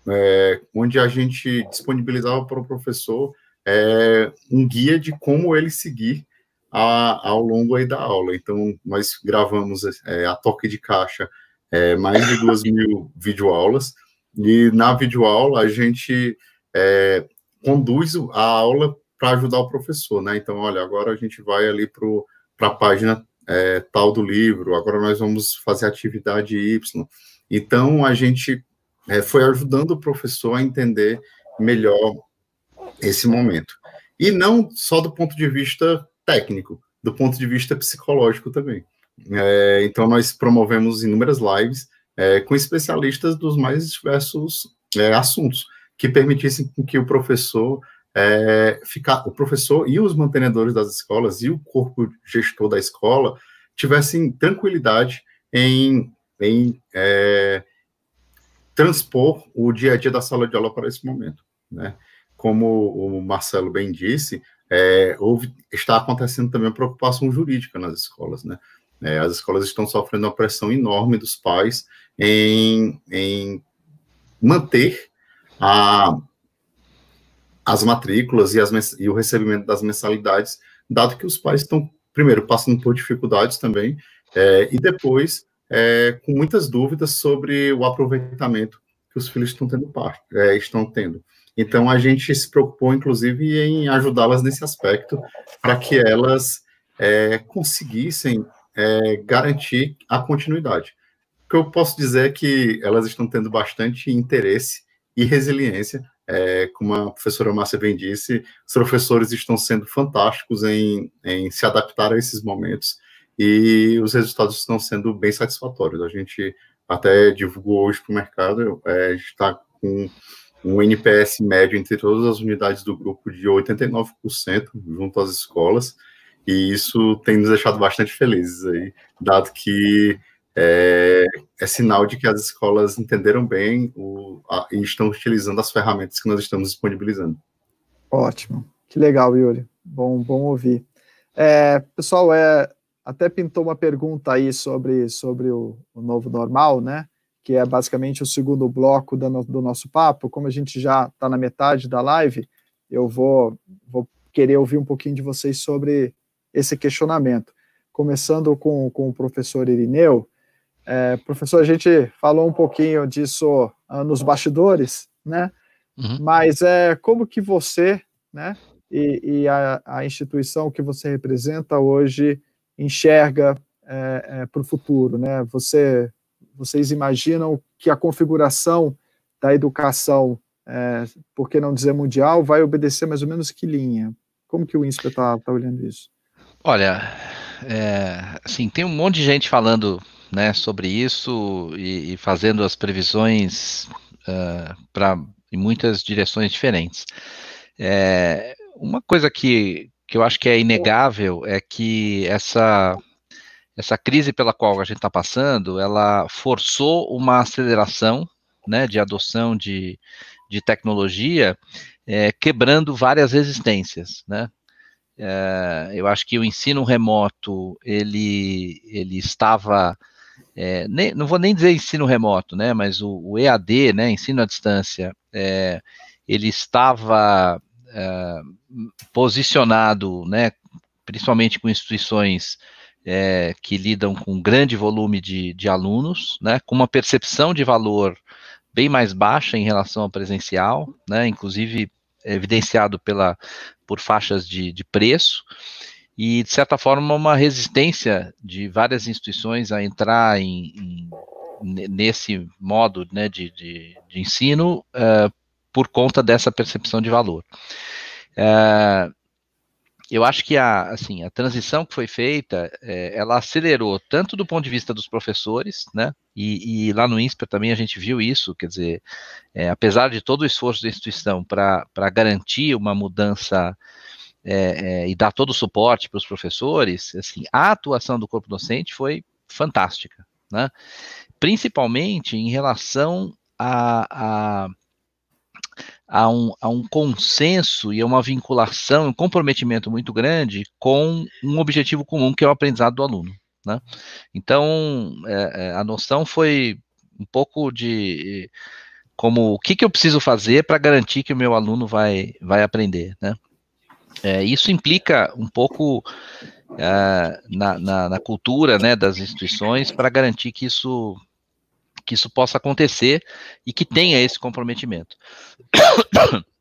é, onde a gente disponibilizava para o professor é, um guia de como ele seguir a, ao longo aí da aula. Então, nós gravamos é, a toque de caixa é, mais de duas mil *laughs* videoaulas, e na videoaula a gente é, conduz a aula para ajudar o professor, né? Então, olha, agora a gente vai ali para a página é, tal do livro, agora nós vamos fazer atividade Y. Então, a gente é, foi ajudando o professor a entender melhor esse momento. E não só do ponto de vista técnico, do ponto de vista psicológico também. É, então, nós promovemos inúmeras lives é, com especialistas dos mais diversos é, assuntos, que permitissem que o professor é, ficar, o professor e os mantenedores das escolas e o corpo gestor da escola tivessem tranquilidade em, em é, transpor o dia a dia da sala de aula para esse momento, né? Como o Marcelo bem disse, é, houve, está acontecendo também uma preocupação jurídica nas escolas, né? É, as escolas estão sofrendo uma pressão enorme dos pais em, em manter a, as matrículas e, as, e o recebimento das mensalidades, dado que os pais estão, primeiro, passando por dificuldades também, é, e depois é, com muitas dúvidas sobre o aproveitamento que os filhos estão tendo parte, é, estão tendo. Então a gente se preocupou, inclusive, em ajudá-las nesse aspecto, para que elas é, conseguissem é, garantir a continuidade. O que eu posso dizer é que elas estão tendo bastante interesse e resiliência é, como a professora Márcia bem disse, os professores estão sendo fantásticos em, em se adaptar a esses momentos e os resultados estão sendo bem satisfatórios. A gente até divulgou hoje para o mercado, é, está com um NPS médio entre todas as unidades do grupo de 89% junto às escolas, e isso tem nos deixado bastante felizes aí, dado que é, é, sinal de que as escolas entenderam bem o, a, e estão utilizando as ferramentas que nós estamos disponibilizando. Ótimo, que legal, Yuri. Bom, bom ouvir. É, pessoal, é, até pintou uma pergunta aí sobre, sobre o, o, novo normal, né? Que é basicamente o segundo bloco do, do nosso papo. Como a gente já está na metade da live, eu vou, vou querer ouvir um pouquinho de vocês sobre esse questionamento. Começando com, com o professor Irineu, é, professor, a gente falou um pouquinho disso nos bastidores, né? Uhum. Mas é como que você, né, e, e a, a, instituição que você representa hoje enxerga é, é, para o futuro, né? Você, vocês imaginam que a configuração da educação, é, por que não dizer mundial, vai obedecer mais ou menos que linha? Como que o INSPE está tá olhando isso? Olha, é, assim, tem um monte de gente falando né, sobre isso e, e fazendo as previsões uh, para em muitas direções diferentes. É, uma coisa que, que eu acho que é inegável é que essa essa crise pela qual a gente está passando, ela forçou uma aceleração né, de adoção de, de tecnologia, é, quebrando várias resistências, né? É, eu acho que o ensino remoto ele, ele estava é, nem, não vou nem dizer ensino remoto, né, mas o, o EAD, né, ensino à distância, é, ele estava posicionado, né, principalmente com instituições é, que lidam com grande volume de, de alunos, né, com uma percepção de valor bem mais baixa em relação ao presencial, né, inclusive evidenciado pela, por faixas de, de preço, e, de certa forma, uma resistência de várias instituições a entrar em, em, nesse modo né, de, de, de ensino uh, por conta dessa percepção de valor. Uh, eu acho que a, assim, a transição que foi feita, é, ela acelerou tanto do ponto de vista dos professores, né, e, e lá no INSPER também a gente viu isso, quer dizer, é, apesar de todo o esforço da instituição para garantir uma mudança é, é, e dar todo o suporte para os professores, assim, a atuação do corpo docente foi fantástica, né? principalmente em relação a, a, a, um, a um consenso e a uma vinculação, um comprometimento muito grande com um objetivo comum, que é o aprendizado do aluno. Né? Então, é, é a noção foi um pouco de como o que, que eu preciso fazer para garantir que o meu aluno vai, vai aprender, né? É, isso implica um pouco uh, na, na, na, cultura né, das instituições para garantir que isso, que isso possa acontecer e que tenha esse comprometimento. *coughs*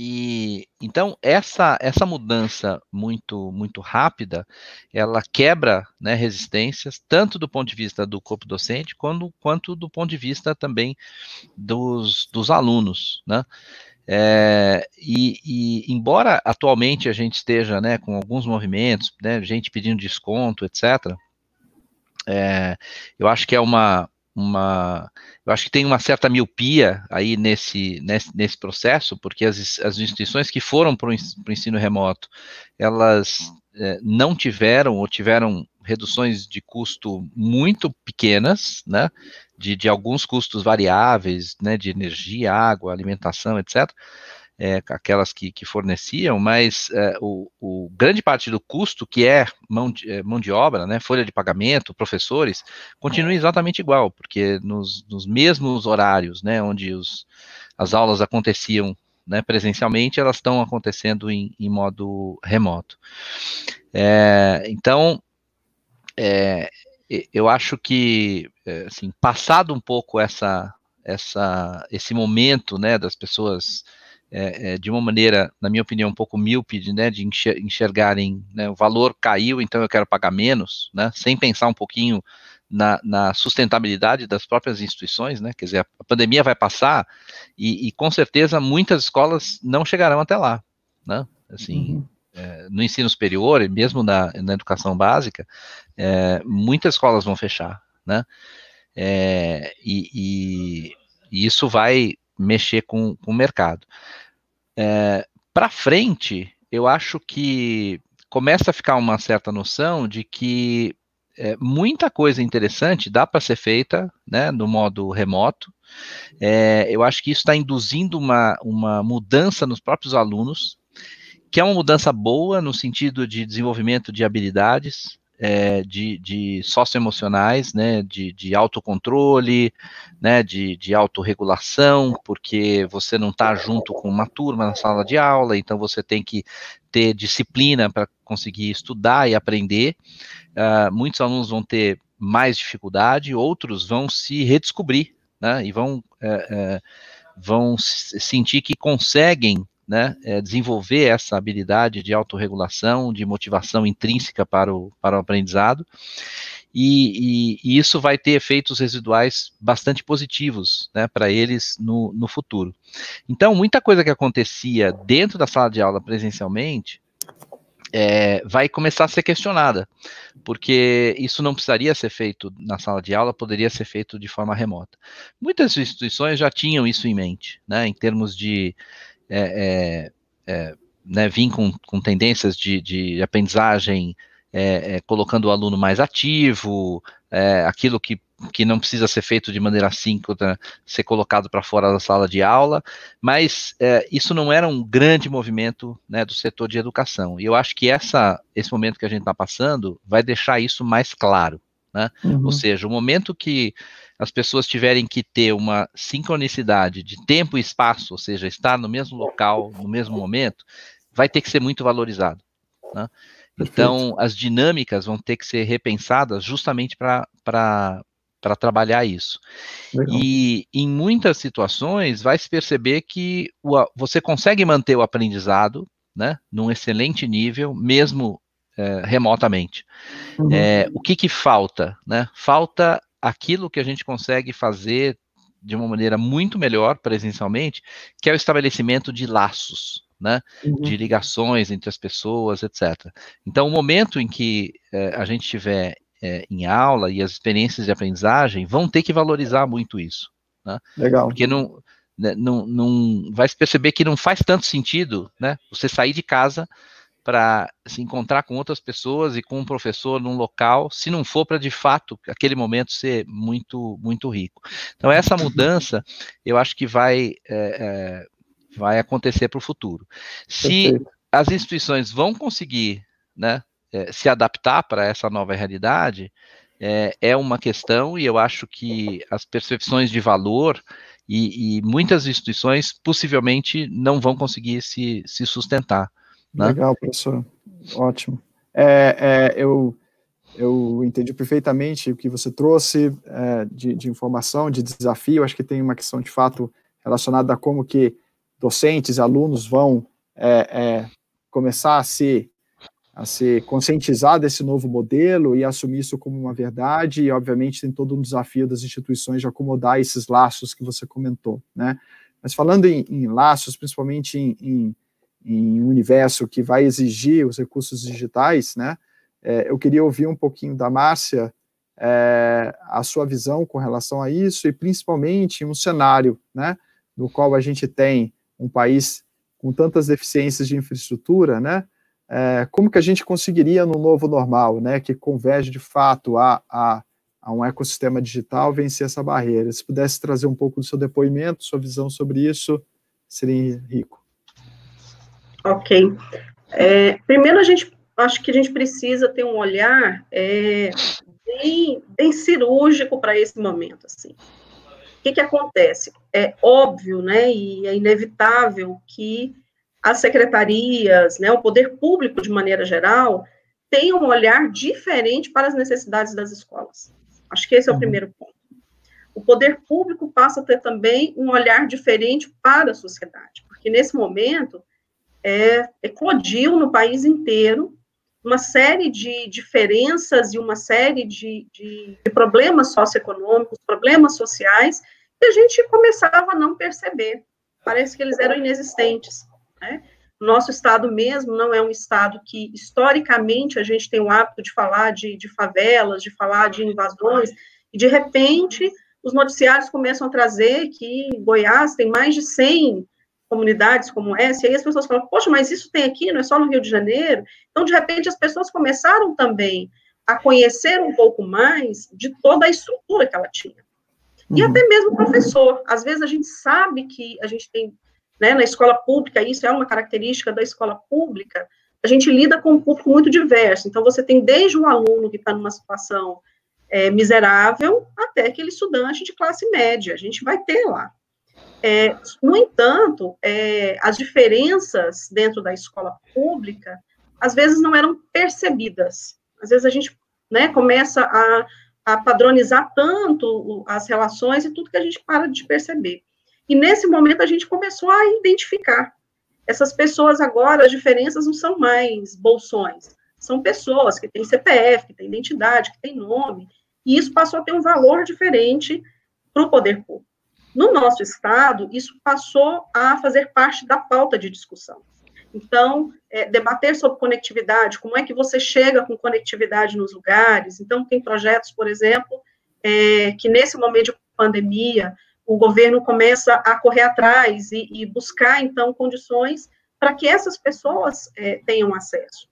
E então essa essa mudança muito muito rápida, ela quebra né, resistências tanto do ponto de vista do corpo docente quanto, quanto do ponto de vista também dos, dos alunos, né? É, e, e, embora atualmente a gente esteja né, com alguns movimentos, né, gente pedindo desconto, etc., é, eu acho que é uma, uma. Eu acho que tem uma certa miopia aí nesse, nesse, nesse processo, porque as, as instituições que foram para o ensino remoto, elas é, não tiveram ou tiveram reduções de custo muito pequenas, né, de, de alguns custos variáveis, né, de energia, água, alimentação, etc., é, aquelas que, que, forneciam, mas é, o, o, grande parte do custo, que é mão de, é, mão de obra, né, folha de pagamento, professores, continua exatamente igual, porque nos, nos mesmos horários, né, onde os, as aulas aconteciam né, presencialmente, elas estão acontecendo em, em modo remoto. É, então, é, eu acho que, é, assim, passado um pouco essa, essa, esse momento, né, das pessoas é, é, de uma maneira, na minha opinião, um pouco míope, né, de enxergarem, né, o valor caiu, então eu quero pagar menos, né, sem pensar um pouquinho na, na sustentabilidade das próprias instituições, né, quer dizer, a, pandemia vai passar e, e, com certeza muitas escolas não chegarão até lá, né, assim, uhum. é, no ensino superior e mesmo na, na educação básica, é, muitas escolas vão fechar, né, é, e, e, e isso vai mexer com, com o mercado. É, Para frente, eu acho que começa a ficar uma certa noção de que é, muita coisa interessante dá para ser feita né, no modo remoto. É, eu acho que isso está induzindo uma, uma mudança nos próprios alunos, que é uma mudança boa no sentido de desenvolvimento de habilidades, é, de, de socioemocionais, né, de, de autocontrole, né, de, de autorregulação, porque você não está junto com uma turma na sala de aula, então você tem que ter disciplina para conseguir estudar e aprender. Uh, muitos alunos vão ter mais dificuldade, outros vão se redescobrir, né, e vão, uh, uh, vão sentir que conseguem né, é, desenvolver essa habilidade de autorregulação, de motivação intrínseca para o, para o aprendizado, e, e, e isso vai ter efeitos residuais bastante positivos né, para eles no, no futuro. Então, muita coisa que acontecia dentro da sala de aula presencialmente é, vai começar a ser questionada, porque isso não precisaria ser feito na sala de aula, poderia ser feito de forma remota. Muitas instituições já tinham isso em mente, né, em termos de é, é, é, né, vir com, com tendências de, de aprendizagem, é, é, colocando o aluno mais ativo, aquilo que, que não precisa ser feito de maneira síncrona, ser colocado para fora da sala de aula, mas isso não era um grande movimento né, do setor de educação. E eu acho que essa, esse momento que a gente está passando vai deixar isso mais claro. Né? Uhum. Ou seja, o momento que as pessoas tiverem que ter uma sincronicidade de tempo e espaço, ou seja, estar no mesmo local, no mesmo momento, vai ter que ser muito valorizado. Né? Então, as dinâmicas vão ter que ser repensadas justamente para trabalhar isso. Legal. E em muitas situações vai se perceber que o, você consegue manter o aprendizado né, num excelente nível, mesmo é, remotamente. Uhum. É, o que, que falta? Né? Falta aquilo que a gente consegue fazer de uma maneira muito melhor presencialmente, que é o estabelecimento de laços, né, uhum. de ligações entre as pessoas, etc. Então, o momento em que é, a gente estiver é, em aula e as experiências de aprendizagem vão ter que valorizar muito isso. Né? Legal. Porque não, né, não, não vai se perceber que não faz tanto sentido, né, você sair de casa para se encontrar com outras pessoas e com um professor num local, se não for para de fato aquele momento ser muito muito rico. Então essa mudança eu acho que vai é, é, vai acontecer para o futuro. Se Perfeito. as instituições vão conseguir, né, é, se adaptar para essa nova realidade, é, é, uma questão e eu acho que as percepções de valor e, e muitas instituições possivelmente não vão conseguir se, se sustentar. Né? Legal, professor. Ótimo. É, é, eu, eu entendi perfeitamente o que você trouxe é, de, de, informação, de desafio. Acho que tem uma questão de fato relacionada a como que docentes alunos vão é, é, começar a se, a se conscientizar desse novo modelo e assumir isso como uma verdade. E, obviamente, tem todo um desafio das instituições de acomodar esses laços que você comentou. Né? Mas falando em, em laços, principalmente em, em em um universo que vai exigir os recursos digitais, né? É, eu queria ouvir um pouquinho da Márcia é, a sua visão com relação a isso e principalmente um cenário, né, no qual a gente tem um país com tantas deficiências de infraestrutura, né, é, como que a gente conseguiria no novo normal, né, que converge de fato a, a, a, um ecossistema digital, vencer essa barreira. Se pudesse trazer um pouco do seu depoimento, sua visão sobre isso, seria rico. Ok. É, primeiro, a gente acho que a gente precisa ter um olhar é, bem, bem cirúrgico para esse momento, assim. O que, que acontece? É óbvio, né, e é inevitável que as secretarias, né, o poder público de maneira geral, tenham um olhar diferente para as necessidades das escolas. Acho que esse é o uhum. primeiro ponto. O poder público passa a ter também um olhar diferente para a sociedade, porque nesse momento é, eclodiu no país inteiro uma série de diferenças e uma série de, de, de problemas socioeconômicos, problemas sociais, que a gente começava a não perceber. Parece que eles eram inexistentes. Né? Nosso estado mesmo não é um estado que, historicamente, a gente tem o hábito de falar de, de favelas, de falar de invasões, e de repente os noticiários começam a trazer que Goiás tem mais de 100 comunidades como essa, e aí as pessoas falam, poxa, mas isso tem aqui, não é só no Rio de Janeiro? Então, de repente, as pessoas começaram também a conhecer um pouco mais de toda a estrutura que ela tinha. E uhum. até mesmo o professor. Às vezes a gente sabe que a gente tem, né, na escola pública, isso é uma característica da escola pública, a gente lida com um público muito diverso. Então, você tem desde um aluno que está numa situação é, miserável até aquele estudante de classe média. A gente vai ter lá. É, no entanto, é, as diferenças dentro da escola pública, às vezes não eram percebidas. Às vezes a gente né, começa a, a padronizar tanto as relações e tudo que a gente para de perceber. E nesse momento a gente começou a identificar. Essas pessoas agora, as diferenças não são mais bolsões, são pessoas que têm CPF, que têm identidade, que têm nome, e isso passou a ter um valor diferente para o poder público. No nosso estado, isso passou a fazer parte da pauta de discussão. Então, é, debater sobre conectividade, como é que você chega com conectividade nos lugares. Então, tem projetos, por exemplo, é, que nesse momento de pandemia, o governo começa a correr atrás e, e buscar, então, condições para que essas pessoas é, tenham acesso.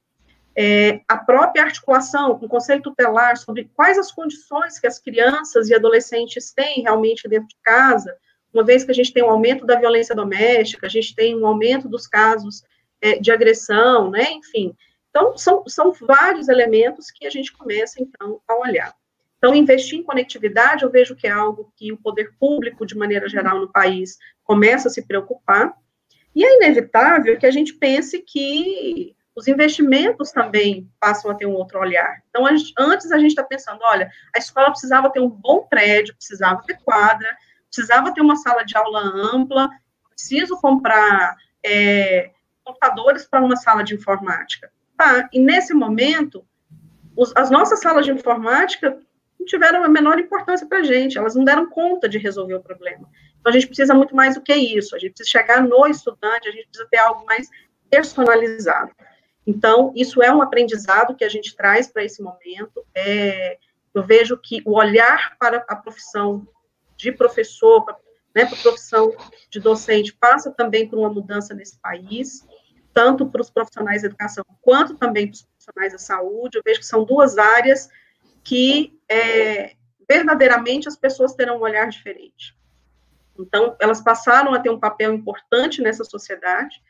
É, a própria articulação com o Conselho Tutelar sobre quais as condições que as crianças e adolescentes têm realmente dentro de casa, uma vez que a gente tem um aumento da violência doméstica, a gente tem um aumento dos casos é, de agressão, né, enfim. Então, são, são vários elementos que a gente começa, então, a olhar. Então, investir em conectividade, eu vejo que é algo que o poder público, de maneira geral, no país, começa a se preocupar, e é inevitável que a gente pense que os investimentos também passam a ter um outro olhar. Então, a gente, antes a gente está pensando, olha, a escola precisava ter um bom prédio, precisava ter quadra, precisava ter uma sala de aula ampla, preciso comprar é, computadores para uma sala de informática. Tá, e nesse momento, os, as nossas salas de informática não tiveram a menor importância para a gente, elas não deram conta de resolver o problema. Então, a gente precisa muito mais do que isso, a gente precisa chegar no estudante, a gente precisa ter algo mais personalizado. Então, isso é um aprendizado que a gente traz para esse momento. É, eu vejo que o olhar para a profissão de professor, né, para a profissão de docente, passa também por uma mudança nesse país, tanto para os profissionais de educação, quanto também para os profissionais da saúde. Eu vejo que são duas áreas que é, verdadeiramente as pessoas terão um olhar diferente. Então, elas passaram a ter um papel importante nessa sociedade,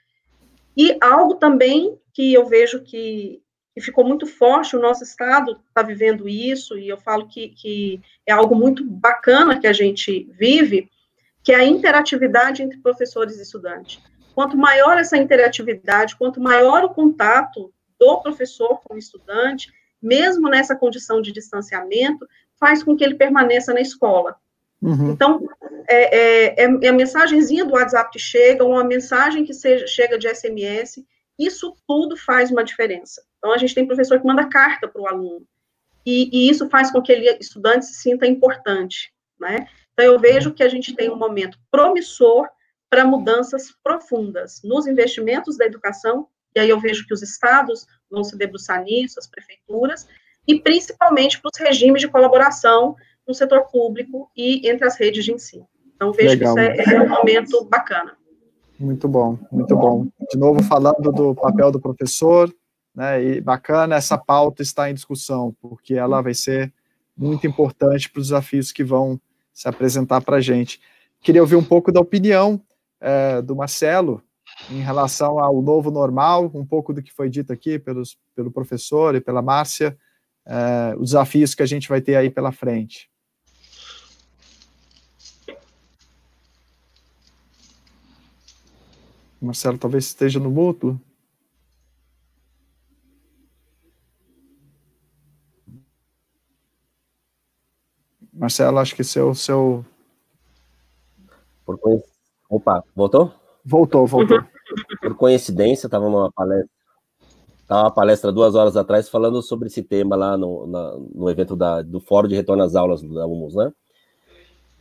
e algo também que eu vejo que, que ficou muito forte, o nosso Estado está vivendo isso, e eu falo que, que é algo muito bacana que a gente vive, que é a interatividade entre professores e estudantes. Quanto maior essa interatividade, quanto maior o contato do professor com o estudante, mesmo nessa condição de distanciamento, faz com que ele permaneça na escola. Uhum. Então, é, é, é, a mensagenzinha do WhatsApp que chega, uma mensagem que seja, chega de SMS, isso tudo faz uma diferença. Então, a gente tem professor que manda carta para o aluno, e, e, isso faz com que ele, estudante se sinta importante, né? Então, eu vejo que a gente tem um momento promissor para mudanças profundas nos investimentos da educação, e aí eu vejo que os estados vão se debruçar nisso, as prefeituras, e principalmente para os regimes de colaboração no setor público e entre as redes de ensino. Então, vejo Legal. que isso é, é um momento bacana. Muito bom, muito bom. De novo, falando do papel do professor, né? E bacana essa pauta estar em discussão, porque ela vai ser muito importante para os desafios que vão se apresentar para a gente. Queria ouvir um pouco da opinião é, do Marcelo em relação ao novo normal, um pouco do que foi dito aqui pelos, pelo professor e pela Márcia, é, os desafios que a gente vai ter aí pela frente. Marcelo talvez esteja no mútuo. Marcelo, acho que seu. seu... Por Opa, voltou? Voltou, voltou. Por coincidência, estava numa palestra. Estava uma palestra duas horas atrás falando sobre esse tema lá no, na, no evento da, do Fórum de Retorno às Aulas da UMUS, né?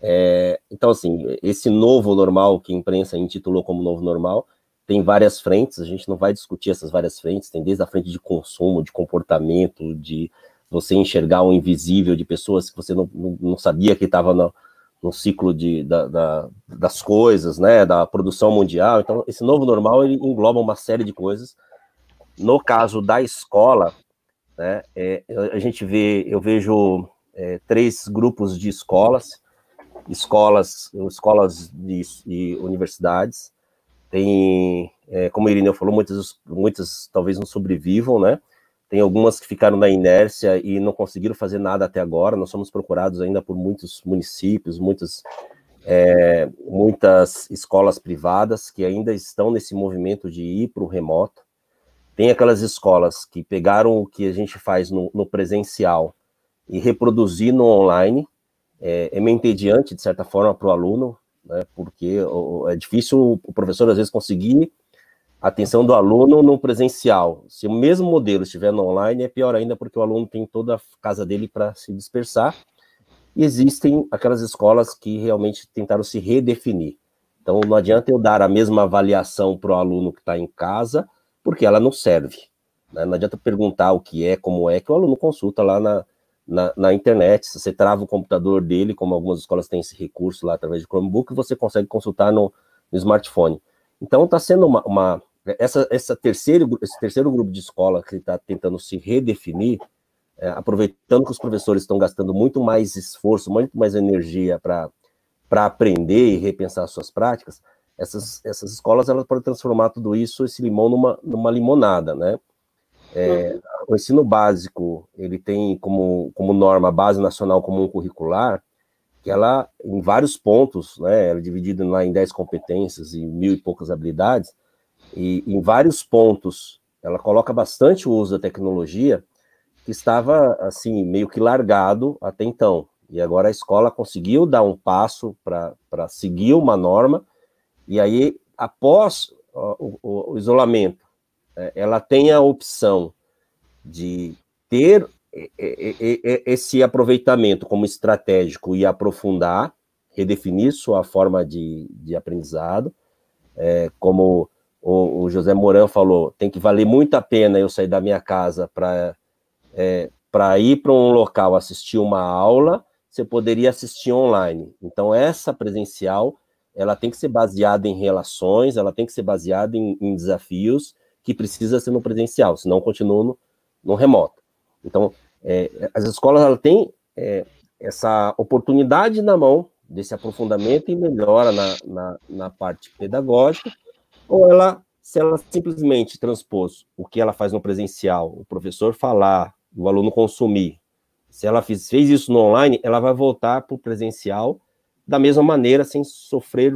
É, então, assim, esse novo normal que a imprensa intitulou como novo normal tem várias frentes, a gente não vai discutir essas várias frentes, tem desde a frente de consumo, de comportamento, de você enxergar o invisível, de pessoas que você não, não, não sabia que estava no, no, ciclo de, da, da, das coisas, né, da produção mundial. Então, esse novo normal, ele engloba uma série de coisas. No caso da escola, né, é, a gente vê, eu vejo é, três grupos de escolas, escolas, escolas de universidades, tem, é, como o Irineu falou, muitas, muitas talvez não sobrevivam, né? Tem algumas que ficaram na inércia e não conseguiram fazer nada até agora. Nós somos procurados ainda por muitos municípios, muitas, é, muitas escolas privadas que ainda estão nesse movimento de ir para o remoto. Tem aquelas escolas que pegaram o que a gente faz no, no presencial e reproduzir no online, é, é entediante, de certa forma, para o aluno, né, porque é difícil o professor, às vezes, conseguir a atenção do aluno no presencial. Se o mesmo modelo estiver no online, é pior ainda, porque o aluno tem toda a casa dele para se dispersar, e existem aquelas escolas que realmente tentaram se redefinir. Então, não adianta eu dar a mesma avaliação para o aluno que está em casa, porque ela não serve. Né? Não adianta perguntar o que é, como é, que o aluno consulta lá na, na, na, internet. Você trava o computador dele, como algumas escolas têm esse recurso lá através de Chromebook, você consegue consultar no, no smartphone. Então está sendo uma, uma, essa, essa terceiro, esse terceiro grupo de escola que está tentando se redefinir, é, aproveitando que os professores estão gastando muito mais esforço, muito mais energia para aprender e repensar suas práticas, essas, essas escolas elas podem transformar tudo isso, esse limão, numa, numa limonada, né? É, uhum. o ensino básico, ele tem como, como norma a base nacional comum curricular, que ela, em vários pontos, né, ela é dividida lá em 10 competências e mil e poucas habilidades, e em vários pontos ela coloca bastante o uso da tecnologia, que estava, assim, meio que largado até então. E agora a escola conseguiu dar um passo para seguir uma norma, e aí, após o, o, o isolamento, ela tem a opção de ter esse aproveitamento como estratégico e aprofundar, redefinir sua forma de, de aprendizado, é, como o, o, José Moran falou, tem que valer muito a pena eu sair da minha casa para é, ir para um local assistir uma aula, você poderia assistir online. Então essa presencial, ela tem que ser baseada em relações, ela tem que ser baseada em, em desafios que precisa ser no presencial, senão continua no, no remoto. Então, é, as escolas ela têm é, essa oportunidade na mão desse aprofundamento e melhora na, na, na, parte pedagógica, ou ela, se ela simplesmente transpôs o que ela faz no presencial, o professor falar, o aluno consumir, se ela fez, fez isso no online, ela vai voltar para o presencial da mesma maneira, sem sofrer,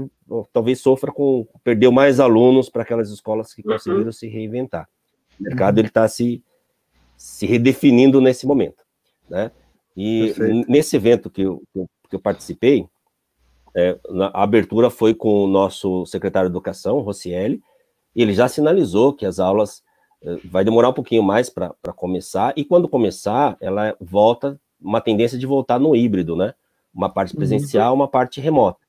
talvez sofra com, perdeu mais alunos para aquelas escolas que uhum. conseguiram uhum. se reinventar. O mercado uhum. ele está se, se redefinindo nesse momento, né? E Perfeito. nesse evento que eu, que eu participei, é, a abertura foi com o nosso secretário de Educação, Rocieli, e ele já sinalizou que as aulas é, vai demorar um pouquinho mais para começar, e quando começar, ela volta, uma tendência de voltar no híbrido, né? uma parte uhum. presencial, uma parte remota.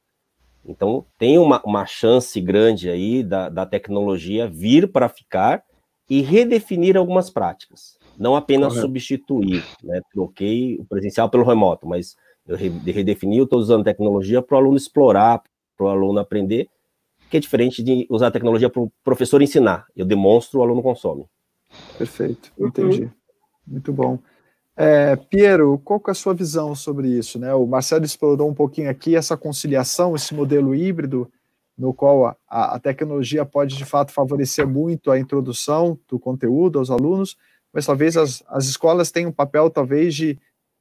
Então, tem uma, uma chance grande aí da, da tecnologia vir para ficar e redefinir algumas práticas. Não apenas Correto. substituir, né? Troquei o presencial pelo remoto, mas eu redefini, eu estou usando tecnologia para o aluno explorar, para o aluno aprender, que é diferente de usar a tecnologia para o professor ensinar. Eu demonstro, o aluno consome. Perfeito, entendi. Uhum. Muito bom. É, Piero, qual é a sua visão sobre isso? Né? O Marcelo explorou um pouquinho aqui essa conciliação, esse modelo híbrido, no qual a, a, tecnologia pode de fato favorecer muito a introdução do conteúdo aos alunos, mas talvez as, as escolas tenham um papel talvez de,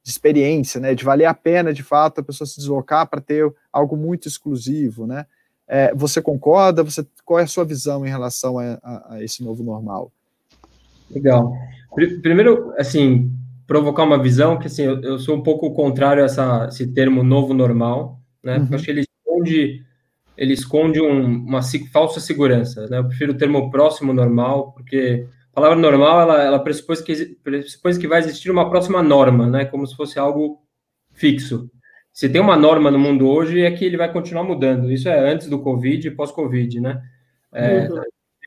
de, experiência, né? de valer a pena de fato a pessoa se deslocar para ter algo muito exclusivo. Né? É, você concorda? Você, qual é a sua visão em relação a, a, a esse novo normal? Legal. Primeiro, assim, provocar uma visão que, assim, eu, eu sou um pouco contrário a essa, esse termo novo normal, né? Uhum. acho que ele esconde, ele esconde um, uma falsa segurança, né? Eu prefiro o termo próximo normal, porque a palavra normal, ela, ela pressupõe, que, pressupõe que vai existir uma próxima norma, né? Como se fosse algo fixo. Se tem uma norma no mundo hoje, é que ele vai continuar mudando. Isso é antes do Covid e pós-Covid, né? É, uhum.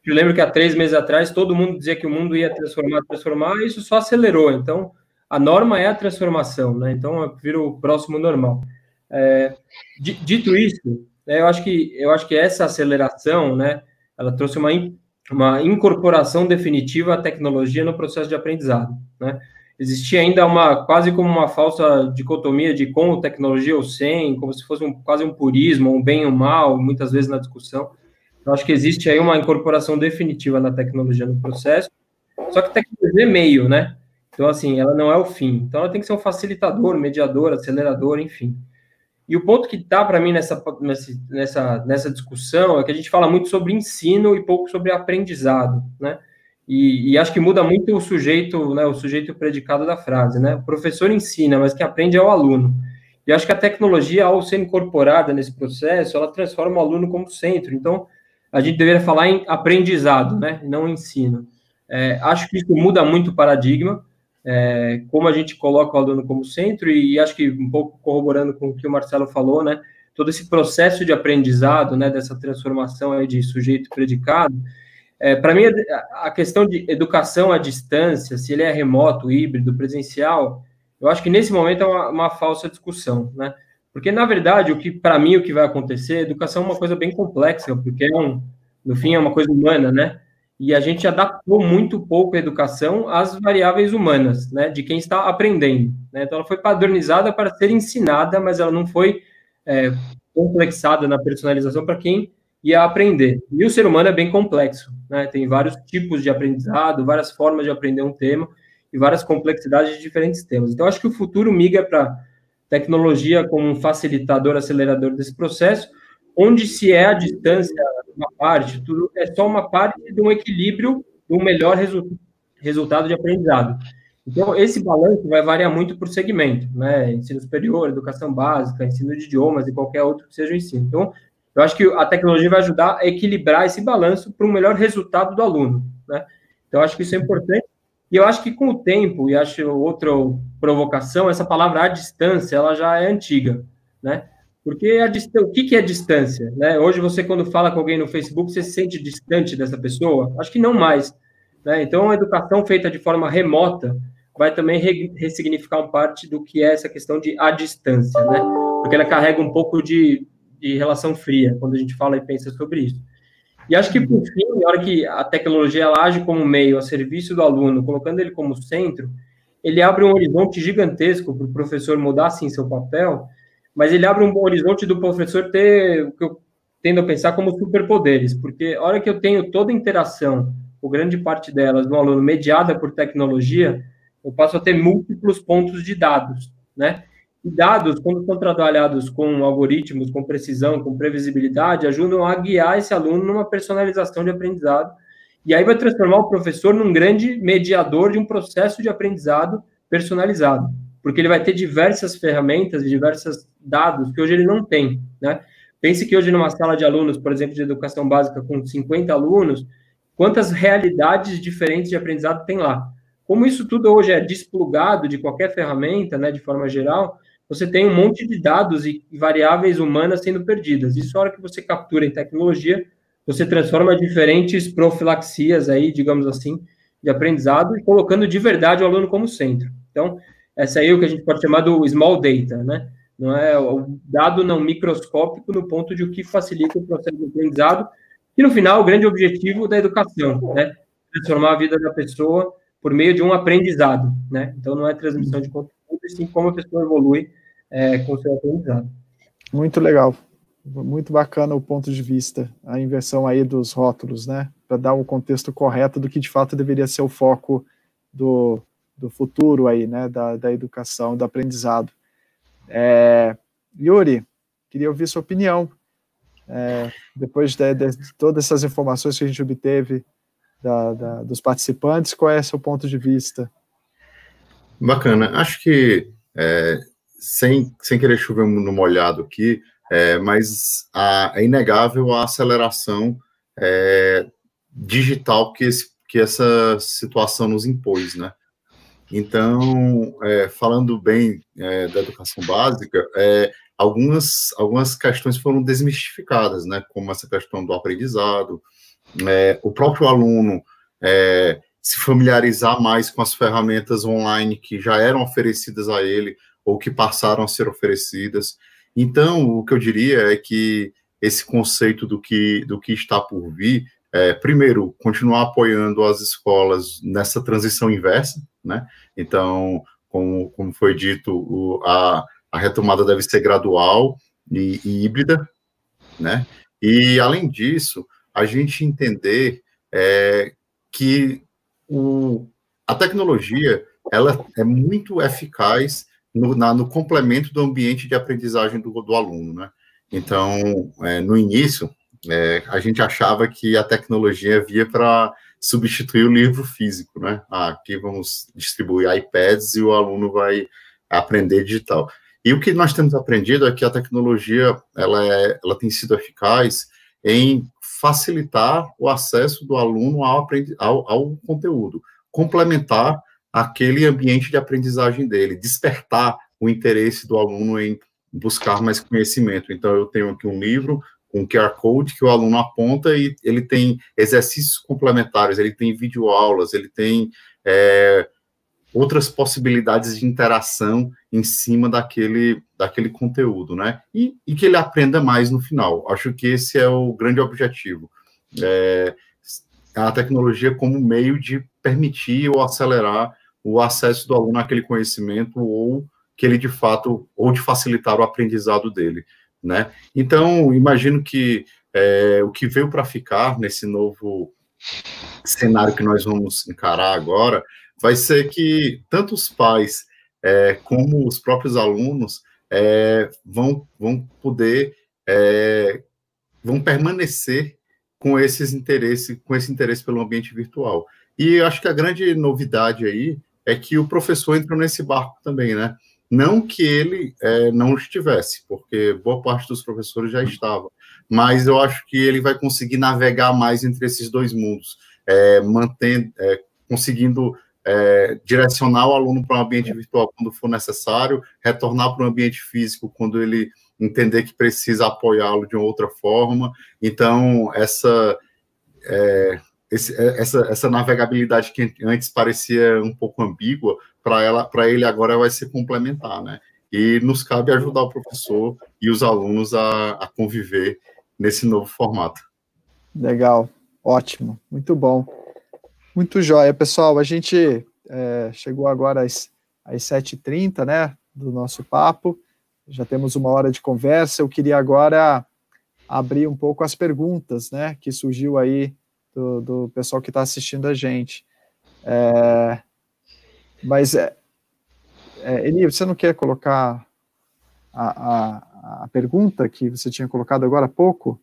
Eu lembro que há três meses atrás todo mundo dizia que o mundo ia transformar, transformar, e isso só acelerou. Então, a norma é a transformação, né? Então vira o próximo normal. É, dito isso, né, eu acho que eu acho que essa aceleração, né, ela trouxe uma, uma incorporação definitiva à tecnologia no processo de aprendizado, né? Existia ainda uma quase como uma falsa dicotomia de com tecnologia ou sem, como se fosse um, quase um purismo, um bem ou um mal, muitas vezes na discussão. Eu acho que existe aí uma incorporação definitiva na tecnologia no processo. Só que tecnologia é meio, né? Então, assim, ela não é o fim. Então, ela tem que ser um facilitador, mediador, acelerador, enfim. E o ponto que está para mim nessa, nessa, nessa discussão é que a gente fala muito sobre ensino e pouco sobre aprendizado, né? E, e, acho que muda muito o sujeito, né, o sujeito predicado da frase, né? O professor ensina, mas quem aprende é o aluno. E acho que a tecnologia, ao ser incorporada nesse processo, ela transforma o aluno como centro. Então, a gente deveria falar em aprendizado, né? Não ensino. É, acho que isso muda muito o paradigma é, como a gente coloca o aluno como centro, e, acho que um pouco corroborando com o que o Marcelo falou, né, todo esse processo de aprendizado, né, dessa transformação aí de sujeito predicado, é, para mim, a questão de educação à distância, se ele é remoto, híbrido, presencial, eu acho que nesse momento é uma, uma falsa discussão, né? Porque, na verdade, o que para mim o que vai acontecer, educação é uma coisa bem complexa, porque é um, no fim é uma coisa humana, né? E a gente adaptou muito pouco a educação às variáveis humanas, né, de quem está aprendendo. Né? Então, ela foi padronizada para ser ensinada, mas ela não foi é, complexada na personalização para quem ia aprender. E o ser humano é bem complexo, né? tem vários tipos de aprendizado, várias formas de aprender um tema e várias complexidades de diferentes temas. Então, acho que o futuro migra para tecnologia como um facilitador, acelerador desse processo, onde se é a distância uma parte, tudo é só uma parte de um equilíbrio do melhor resu resultado de aprendizado. Então, esse balanço vai variar muito por segmento, né? Ensino superior, educação básica, ensino de idiomas e qualquer outro que seja o ensino. Então, eu acho que a tecnologia vai ajudar a equilibrar esse balanço para o melhor resultado do aluno, né? Então, eu acho que isso é importante. E eu acho que com o tempo, e acho outra provocação, essa palavra à distância, ela já é antiga, né? Porque a, o que, que é distância? Né? Hoje você, quando fala com alguém no Facebook, você se sente distante dessa pessoa? Acho que não mais. Né? Então, a educação feita de forma remota vai também re ressignificar uma parte do que é essa questão de a distância, né? Porque ela carrega um pouco de, de relação fria quando a gente fala e pensa sobre isso. E acho que, por fim, na hora que a tecnologia ela age como meio a serviço do aluno, colocando ele como centro, ele abre um horizonte gigantesco para o professor mudar, assim, seu papel, mas ele abre um bom horizonte do professor ter o que eu tendo a pensar como superpoderes, porque a hora que eu tenho toda a interação, ou grande parte delas, no aluno mediada por tecnologia, eu passo a ter múltiplos pontos de dados, né? E dados, quando são trabalhados com algoritmos, com precisão, com previsibilidade, ajudam a guiar esse aluno numa personalização de aprendizado, e aí vai transformar o professor num grande mediador de um processo de aprendizado personalizado porque ele vai ter diversas ferramentas, diversos dados que hoje ele não tem, né? Pense que hoje numa sala de alunos, por exemplo, de educação básica com 50 alunos, quantas realidades diferentes de aprendizado tem lá. Como isso tudo hoje é desplugado de qualquer ferramenta, né, de forma geral, você tem um monte de dados e variáveis humanas sendo perdidas. Isso, a hora que você captura em tecnologia, você transforma diferentes profilaxias aí, digamos assim, de aprendizado e colocando de verdade o aluno como centro. Então, essa aí é o que a gente pode chamar do small data, né? Não é o dado não microscópico no ponto de o que facilita o processo de aprendizado, e no final o grande objetivo da educação, né? transformar a vida da pessoa por meio de um aprendizado, né? Então, não é transmissão de conteúdo, sim como a pessoa evolui é, com o seu aprendizado. Muito legal. Muito bacana o ponto de vista, a inversão aí dos rótulos, né? Para dar o contexto correto do que de fato deveria ser o foco do, do futuro aí, né? Da, da educação, do aprendizado. É, Yuri, queria ouvir sua opinião. É, depois de, de, todas essas informações que a gente obteve da, da, dos participantes, qual é seu ponto de vista? Bacana. Acho que, é, sem, sem querer chover no molhado aqui, é, mas a, é inegável a aceleração é, digital que, esse, que essa situação nos impôs, né? Então, é, falando bem é, da educação básica, é, algumas, algumas questões foram desmistificadas, né? Como essa questão do aprendizado, é, o próprio aluno é, se familiarizar mais com as ferramentas online que já eram oferecidas a ele ou que passaram a ser oferecidas. Então, o que eu diria é que esse conceito do que, do que está por vir, é, primeiro, continuar apoiando as escolas nessa transição inversa, né? Então, como, como foi dito, o, a, a retomada deve ser gradual e, e híbrida, né? E, além disso, a gente entender é, que o, a tecnologia ela é muito eficaz no, na, no complemento do ambiente de aprendizagem do, do aluno, né? Então, é, no início, é, a gente achava que a tecnologia via para substituir o livro físico, né? Ah, aqui vamos distribuir iPads e o aluno vai aprender digital. E o que nós temos aprendido é que a tecnologia ela, é, ela tem sido eficaz em facilitar o acesso do aluno ao, ao, ao conteúdo, complementar aquele ambiente de aprendizagem dele, despertar o interesse do aluno em buscar mais conhecimento. Então, eu tenho aqui um livro um QR Code que o aluno aponta e ele tem exercícios complementares, ele tem videoaulas, ele tem é, outras possibilidades de interação em cima daquele, daquele conteúdo, né? E, e, que ele aprenda mais no final. Acho que esse é o grande objetivo. É, a tecnologia como meio de permitir ou acelerar o acesso do aluno àquele conhecimento ou que ele de fato ou de facilitar o aprendizado dele, né? Então imagino que é, o que veio para ficar nesse novo cenário que nós vamos encarar agora vai ser que tanto os pais é, como os próprios alunos é, vão, vão poder, é, vão permanecer com esses interesses, com esse interesse pelo ambiente virtual. E acho que a grande novidade aí é que o professor entrou nesse barco também, né? Não que ele é, não estivesse, porque boa parte dos professores já estava, mas eu acho que ele vai conseguir navegar mais entre esses dois mundos, é, mantendo, é, conseguindo é, direcionar o aluno para um ambiente virtual quando for necessário, retornar para o ambiente físico quando ele entender que precisa apoiá-lo de outra forma. Então, essa, é, esse, é, essa, essa navegabilidade que antes parecia um pouco ambígua, para ela para ele agora vai ser complementar, né? E nos cabe ajudar o professor e os alunos a, a conviver nesse novo formato. Legal, ótimo, muito bom. Muito jóia, pessoal. A gente é, chegou agora às, às 7h30, né, do nosso papo. Já temos uma hora de conversa. Eu queria agora abrir um pouco as perguntas, né, que surgiu aí do, do pessoal que está assistindo a gente. É, mas, é, é, Eli, você não quer colocar a, a, a pergunta que você tinha colocado agora há pouco?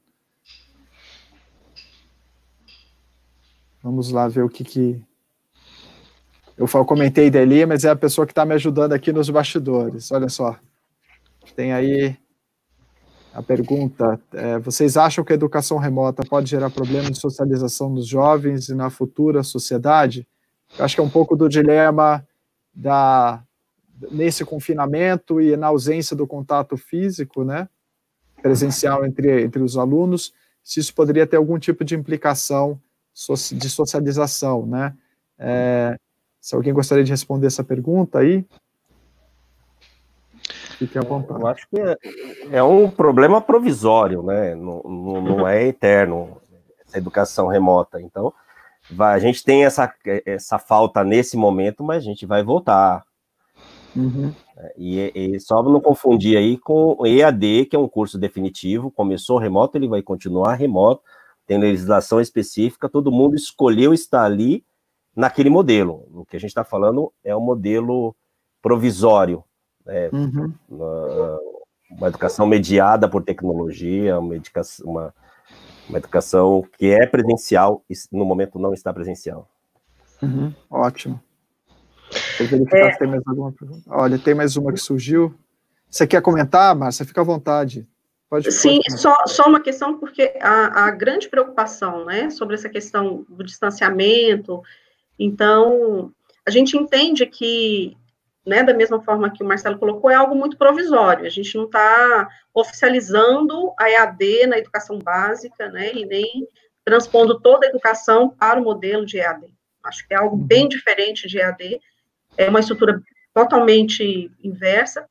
Vamos lá ver o que que... Eu comentei dele, mas é a pessoa que está me ajudando aqui nos bastidores. Olha só. Tem aí a pergunta: é, vocês acham que a educação remota pode gerar problemas de socialização dos jovens e na futura sociedade? Eu acho que é um pouco do dilema da nesse confinamento e na ausência do contato físico, né, presencial entre, entre os alunos, se isso poderia ter algum tipo de implicação de socialização, né? É, se alguém gostaria de responder essa pergunta aí, fique à vontade. Eu acho que é, é um problema provisório, né? Não, não, não *laughs* é eterno essa educação remota. Então, vai, a gente tem essa, essa falta nesse momento, mas a gente vai voltar. Uhum. E, e, só não confundir aí com EAD, que é um curso definitivo, começou remoto, ele vai continuar remoto, tem legislação específica, todo mundo escolheu estar ali naquele modelo. O que a gente está falando é um modelo provisório, né? uhum. uma, uma, educação mediada por tecnologia, uma educação, uma, uma educação que é presencial e no momento não está presencial. Uhum. Ótimo. Vou verificar é... se tem mais alguma pergunta. Olha, tem mais uma que surgiu. Você quer comentar, Márcia? Fica à vontade. Pode, Sim, pode só, só uma questão, porque a, a grande preocupação né, sobre essa questão do distanciamento, então, a gente entende que, né, da mesma forma que o Marcelo colocou, é algo muito provisório, a gente não está oficializando a EAD na educação básica, né, e nem transpondo toda a educação para o modelo de EAD. Acho que é algo bem diferente de EAD, é uma estrutura totalmente inversa,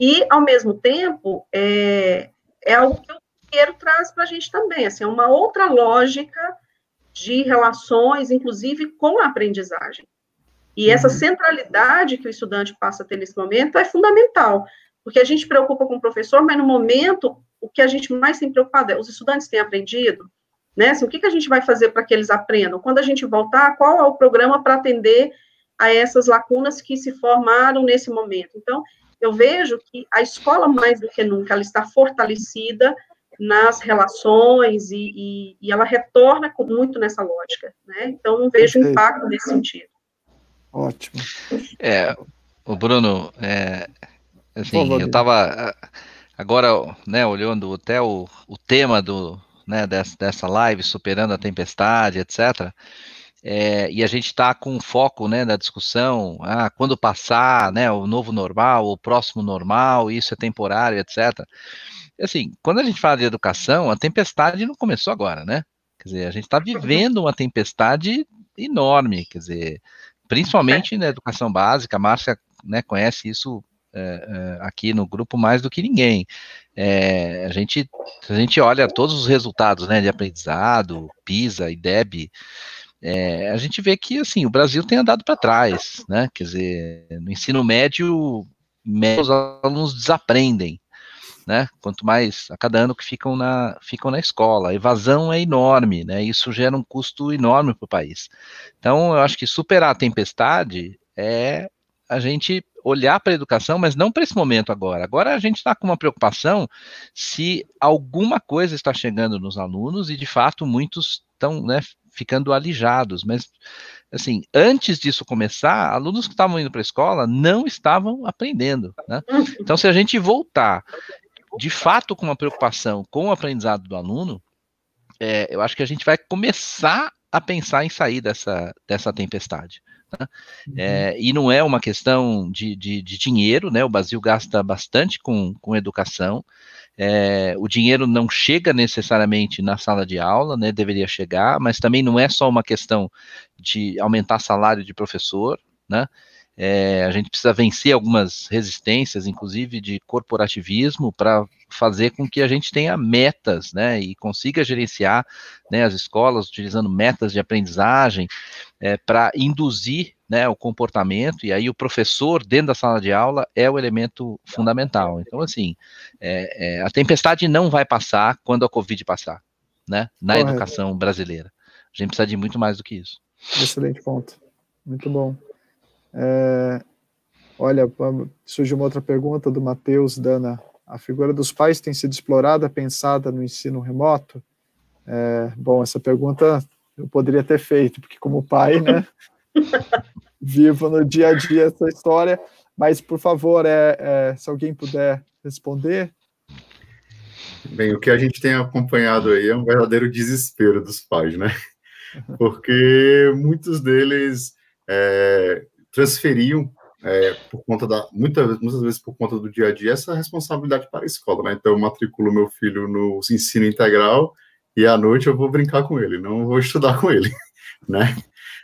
e, ao mesmo tempo, é, é algo que o Pinheiro traz para a gente também, assim, é uma outra lógica de relações, inclusive com a aprendizagem. E essa uhum. centralidade que o estudante passa a ter nesse momento é fundamental, porque a gente preocupa com o professor, mas no momento, o que a gente mais tem preocupado é, os estudantes têm aprendido? Né? Assim, o que, que a gente vai fazer para que eles aprendam? Quando a gente voltar, qual é o programa para atender a essas lacunas que se formaram nesse momento. Então, eu vejo que a escola, mais do que nunca, ela está fortalecida nas relações e, e, e ela retorna muito nessa lógica, né? Então, não vejo impacto nesse sentido. Ótimo. É, o Bruno, é, assim, eu estava agora, né, olhando até o, o tema do, né, dessa, dessa live, superando a tempestade, etc., é, e a gente está com foco né, na discussão, ah, quando passar né, o novo normal, o próximo normal, isso é temporário, etc. Assim, quando a gente fala de educação, a tempestade não começou agora, né? Quer dizer, a gente está vivendo uma tempestade enorme, quer dizer, principalmente na educação básica, a Márcia né, conhece isso é, é, aqui no grupo mais do que ninguém. É, a, gente, a gente olha todos os resultados né, de aprendizado, PISA, IDEB, é, a gente vê que assim o Brasil tem andado para trás, né? Quer dizer, no ensino médio, os alunos desaprendem, né? Quanto mais a cada ano que ficam na ficam na escola, a evasão é enorme, né? Isso gera um custo enorme para o país. Então, eu acho que superar a tempestade é a gente olhar para a educação, mas não para esse momento agora. Agora a gente está com uma preocupação se alguma coisa está chegando nos alunos e de fato muitos estão né, ficando alijados, mas assim, antes disso começar, alunos que estavam indo para a escola não estavam aprendendo, né? Então, se a gente voltar de fato com uma preocupação com o aprendizado do aluno, é, eu acho que a gente vai começar a pensar em sair dessa, dessa tempestade. Né? Uhum. É, e não é uma questão de, de, de, dinheiro, né? O Brasil gasta bastante com, com educação. É, o dinheiro não chega necessariamente na sala de aula, né, deveria chegar, mas também não é só uma questão de aumentar salário de professor, né, é, a gente precisa vencer algumas resistências, inclusive de corporativismo, para fazer com que a gente tenha metas, né, e consiga gerenciar né, as escolas utilizando metas de aprendizagem é, para induzir né, o comportamento, e aí o professor dentro da sala de aula é o elemento fundamental. Então, assim, é, é, a tempestade não vai passar quando a Covid passar, né, na Correto. educação brasileira. A gente precisa de muito mais do que isso. Excelente ponto. Muito bom. É, olha, surge uma outra pergunta do Matheus Dana. A figura dos pais tem sido explorada, pensada no ensino remoto? É, bom, essa pergunta eu poderia ter feito, porque como pai, né, *laughs* vivo no dia a dia essa história, mas por favor, é, é, se alguém puder responder. Bem, o que a gente tem acompanhado aí é um verdadeiro desespero dos pais, né? Porque muitos deles é, transferiam é, por conta da muitas, muitas vezes por conta do dia a dia essa responsabilidade para a escola, né? Então eu matriculo meu filho no ensino integral e à noite eu vou brincar com ele, não vou estudar com ele, *laughs* né?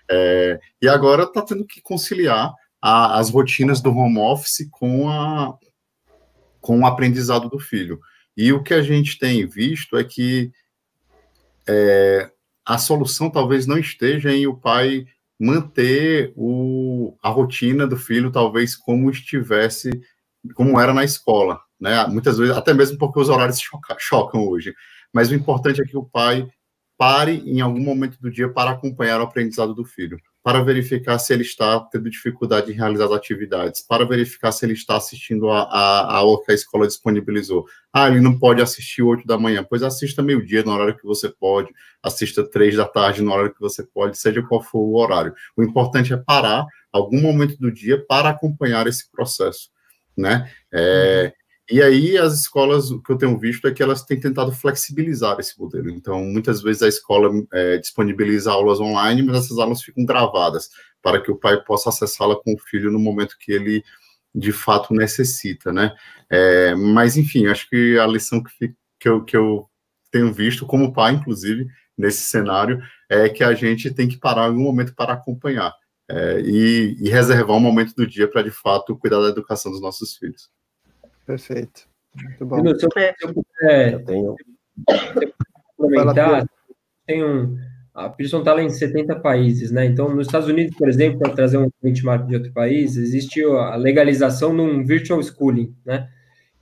É, e agora está tendo que conciliar a, as rotinas do home office com a com o aprendizado do filho. E o que a gente tem visto é que é, a solução talvez não esteja em o pai manter o, a rotina do filho, talvez como estivesse, como era na escola, né? Muitas vezes, até mesmo porque os horários choca, chocam hoje. Mas o importante é que o pai pare em algum momento do dia para acompanhar o aprendizado do filho para verificar se ele está tendo dificuldade em realizar as atividades, para verificar se ele está assistindo a, a, a aula que a escola disponibilizou. Ah, ele não pode assistir 8 da manhã, pois assista meio-dia no horário que você pode, assista 3 da tarde no horário que você pode, seja qual for o horário. O importante é parar algum momento do dia para acompanhar esse processo, né? É, e aí, as escolas, o que eu tenho visto é que elas têm tentado flexibilizar esse modelo. Então, muitas vezes a escola é, disponibiliza aulas online, mas essas aulas ficam gravadas, para que o pai possa acessá-la com o filho no momento que ele, de fato, necessita, né? É, mas, enfim, acho que a lição que, que, eu, que eu tenho visto, como pai, inclusive, nesse cenário, é que a gente tem que parar em algum momento para acompanhar. É, e, e reservar um momento do dia para, de fato, cuidar da educação dos nossos filhos. Perfeito. Muito bom. Se eu, se eu puder eu tenho... complementar, tem um. A Pearson está lá em 70 países, né? Então, nos Estados Unidos, por exemplo, para trazer um benchmark de outro país, existe a legalização de um virtual schooling, né?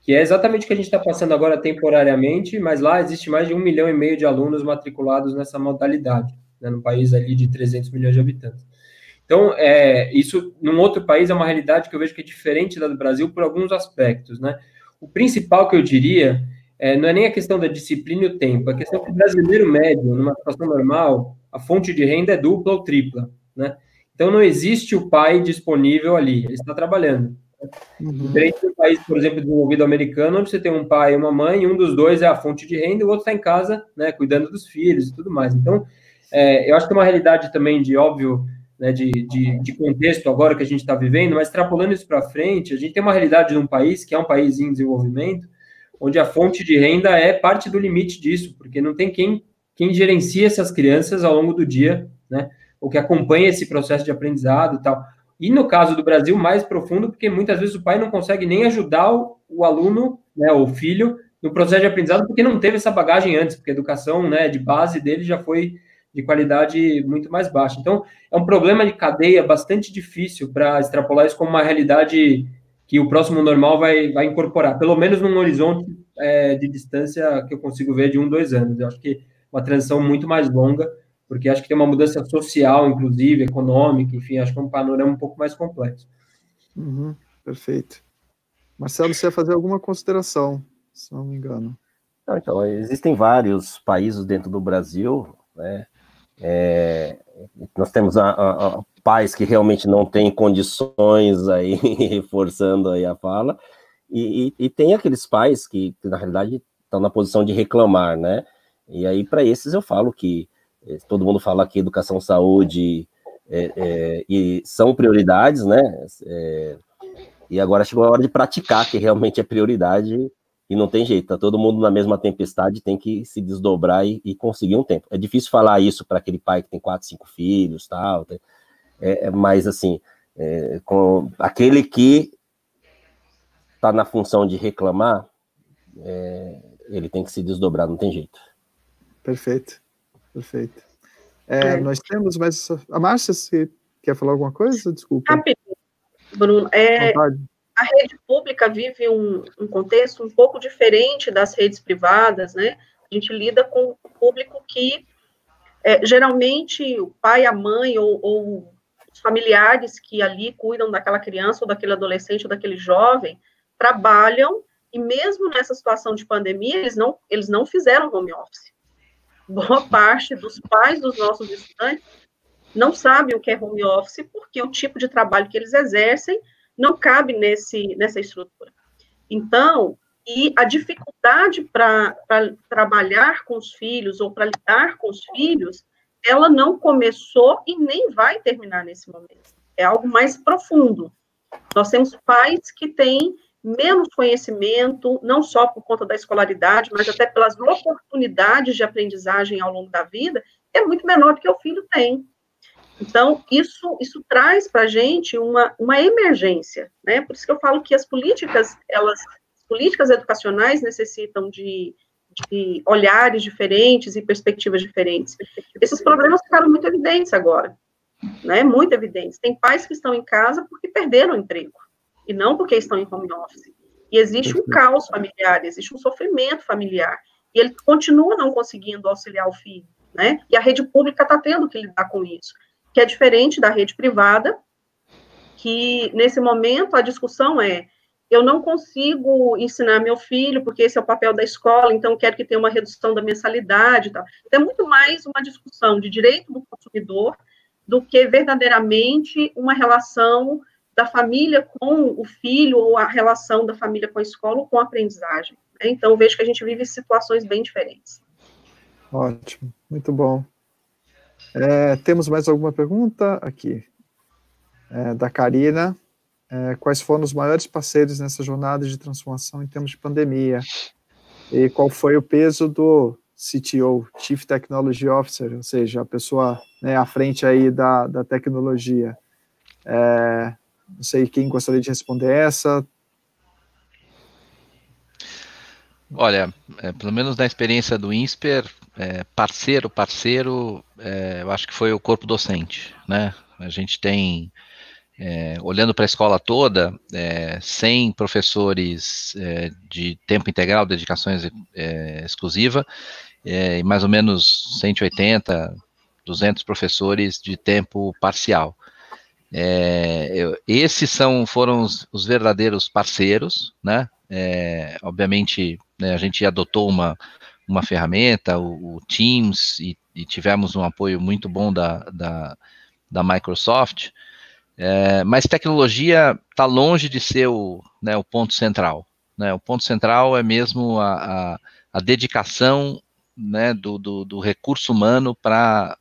Que é exatamente o que a gente está passando agora temporariamente, mas lá existe mais de um milhão e meio de alunos matriculados nessa modalidade, né? num país ali de 300 milhões de habitantes. Então, é, isso num outro país é uma realidade que eu vejo que é diferente da do Brasil por alguns aspectos, né? O principal que eu diria é, não é nem a questão da disciplina e o tempo, a questão é que o brasileiro médio, numa situação normal, a fonte de renda é dupla ou tripla, né? Então, não existe o pai disponível ali, ele está trabalhando. Uhum. Diferente do país, por exemplo, desenvolvido americano, onde você tem um pai e uma mãe, e um dos dois é a fonte de renda e o outro está em casa, né, cuidando dos filhos e tudo mais. Então, é, eu acho que é uma realidade também de, óbvio, né, de, de, de, contexto agora que a gente está vivendo, mas extrapolando isso para frente, a gente tem uma realidade de um país que é um país em desenvolvimento, onde a fonte de renda é parte do limite disso, porque não tem quem, quem gerencia essas crianças ao longo do dia, né, ou que acompanha esse processo de aprendizado e tal. E no caso do Brasil, mais profundo, porque muitas vezes o pai não consegue nem ajudar o, o aluno, né, o filho, no processo de aprendizado, porque não teve essa bagagem antes, porque a educação né, de base dele já foi de qualidade muito mais baixa. Então, é um problema de cadeia bastante difícil para extrapolar isso como uma realidade que o próximo normal vai, vai incorporar, pelo menos num horizonte é, de distância que eu consigo ver de um, dois anos. Eu acho que uma transição muito mais longa, porque acho que tem uma mudança social, inclusive, econômica, enfim, acho que é um panorama um pouco mais complexo. Uhum, perfeito. Marcelo, você ia fazer alguma consideração, se não me engano. Não, então, existem vários países dentro do Brasil, né, é, nós temos a, a, a, pais que realmente não têm condições aí, *laughs* reforçando aí a fala, e, e, e tem aqueles pais que, que, na realidade, estão na posição de reclamar, né? E aí, para esses, eu falo que eh, todo mundo fala que educação, saúde é, é, e são prioridades, né? É, e agora chegou a hora de praticar, que realmente é prioridade e não tem jeito, tá todo mundo na mesma tempestade, tem que se desdobrar e, e conseguir um tempo. É difícil falar isso para aquele pai que tem quatro, cinco filhos, tal, é, é mas assim, é, com aquele que está na função de reclamar, é, ele tem que se desdobrar, não tem jeito. Perfeito, perfeito. É, nós temos, mas a Márcia, se quer falar alguma coisa? Desculpa. Rapidinho, Bruno. É, a rede pública vive um, um, contexto um pouco diferente das redes privadas, né? A gente lida com um público que, é, geralmente, o pai, a mãe ou, ou os familiares que ali cuidam daquela criança ou daquele adolescente ou daquele jovem trabalham e mesmo nessa situação de pandemia, eles não, eles não fizeram home office. Boa parte dos pais dos nossos estudantes não sabem o que é home office, porque o tipo de trabalho que eles exercem não cabe nesse, nessa estrutura. Então, e a dificuldade para trabalhar com os filhos ou para lidar com os filhos, ela não começou e nem vai terminar nesse momento. É algo mais profundo. Nós temos pais que têm menos conhecimento, não só por conta da escolaridade, mas até pelas oportunidades de aprendizagem ao longo da vida, é muito menor do que o filho tem. Então, isso, isso traz para a gente uma, uma emergência, né? Por isso que eu falo que as políticas, elas, as políticas educacionais necessitam de, de olhares diferentes e perspectivas diferentes. Esses problemas ficaram muito evidentes agora, né? Muito evidentes. Tem pais que estão em casa porque perderam o emprego e não porque estão em home office. E existe um caos familiar, existe um sofrimento familiar. E ele continua não conseguindo auxiliar o filho, né? E a rede pública está tendo que lidar com isso, que é diferente da rede privada, que nesse momento a discussão é eu não consigo ensinar meu filho, porque esse é o papel da escola, então quero que tenha uma redução da mensalidade e tal. Então, é muito mais uma discussão de direito do consumidor do que verdadeiramente uma relação da família com o filho ou a relação da família com a escola ou com a aprendizagem. Né? Então, vejo que a gente vive situações bem diferentes. Ótimo, muito bom. É, temos mais alguma pergunta aqui? É, da Karina é, quais foram os maiores parceiros nessa jornada de transformação em termos de pandemia, e qual foi o peso do CTO, Chief Technology Officer, ou seja, a pessoa né, à frente aí da, da tecnologia. É, não sei quem gostaria de responder essa. Olha, é, pelo menos na experiência do INSPER, é, parceiro, parceiro, é, eu acho que foi o corpo docente, né? A gente tem é, olhando para a escola toda, é, 100 professores é, de tempo integral, dedicações é, exclusiva, e mais ou menos 180, 200 professores de tempo parcial. Eu, esses são, foram os, os verdadeiros parceiros, né? É, obviamente, né, a gente adotou uma, uma ferramenta, o, o Teams, e, e, tivemos um apoio muito bom da, da, da Microsoft, é, mas tecnologia está longe de ser o, né, o ponto central. Né? O ponto central é mesmo a, a, a dedicação né, do, do, do, recurso humano para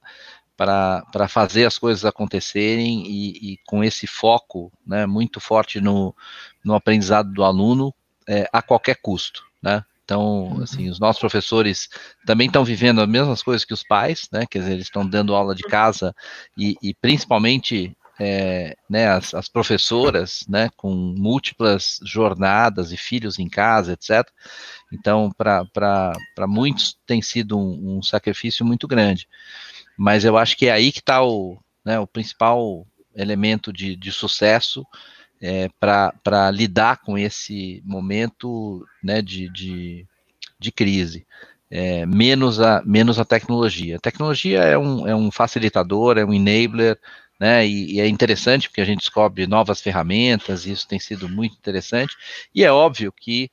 para fazer as coisas acontecerem e, e, com esse foco né, muito forte no, no aprendizado do aluno é, a qualquer custo. Né? Então, uhum. assim, os nossos professores também estão vivendo as mesmas coisas que os pais, né? Quer dizer, eles estão dando aula de casa e, e principalmente é, né, as, as, professoras, né, com múltiplas jornadas e filhos em casa, etc. Então, para muitos tem sido um, um, sacrifício muito grande. Mas eu acho que é aí que está o, né, o principal elemento de, de sucesso é, para lidar com esse momento né, de, de, de crise. É, menos, a, menos a tecnologia. A tecnologia é um, é um facilitador, é um enabler, né? E, e, é interessante porque a gente descobre novas ferramentas, isso tem sido muito interessante. E é óbvio que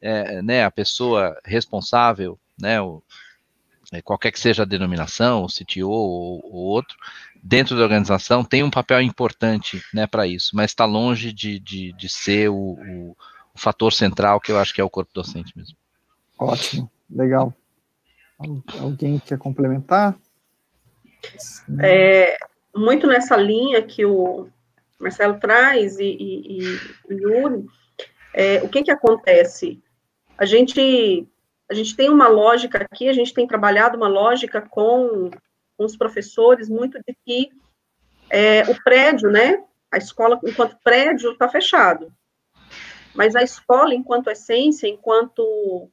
é, né, a pessoa responsável, né, o, é, qualquer que seja a denominação, o CTO ou, ou outro, dentro da organização tem um papel importante né, para isso, mas está longe de, de, de ser o, o, o, fator central que eu acho que é o corpo docente mesmo. Ótimo, legal. Alguém quer complementar? É, muito nessa linha que o Marcelo traz e, e, e o Yuri, é, o que que acontece? A gente, a gente tem uma lógica aqui, a gente tem trabalhado uma lógica com, com os professores muito de que é, o prédio, né, a escola enquanto prédio está fechado, mas a escola enquanto essência, enquanto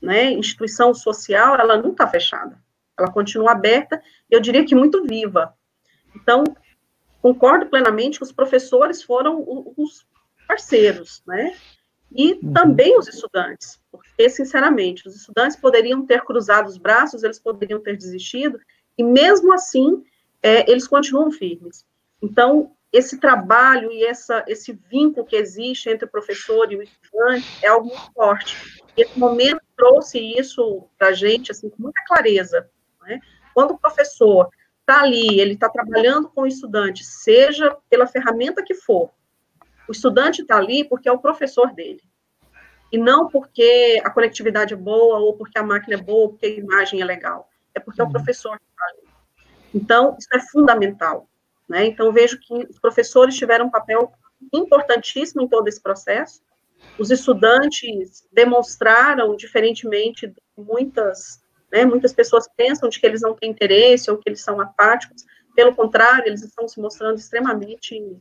né, instituição social, ela não está fechada, ela continua aberta, eu diria que muito viva, então, concordo plenamente que os professores foram os parceiros, né? E uhum. também os estudantes, porque, sinceramente, os estudantes poderiam ter cruzado os braços, eles poderiam ter desistido, e mesmo assim, é, eles continuam firmes. Então, esse trabalho e essa, esse vínculo que existe entre o professor e o estudante é algo muito forte. E esse momento trouxe isso para a gente, assim, com muita clareza. Né? Quando o professor está ali, ele está trabalhando com o estudante, seja pela ferramenta que for, o estudante está ali porque é o professor dele. E não porque a conectividade é boa, ou porque a máquina é boa, ou porque a imagem é legal. É porque é o uhum. professor que está ali. Então, isso é fundamental. Né? Então, vejo que os professores tiveram um papel importantíssimo em todo esse processo. Os estudantes demonstraram, diferentemente de muitas né? Muitas pessoas pensam de que eles não têm interesse ou que eles são apáticos, pelo contrário, eles estão se mostrando extremamente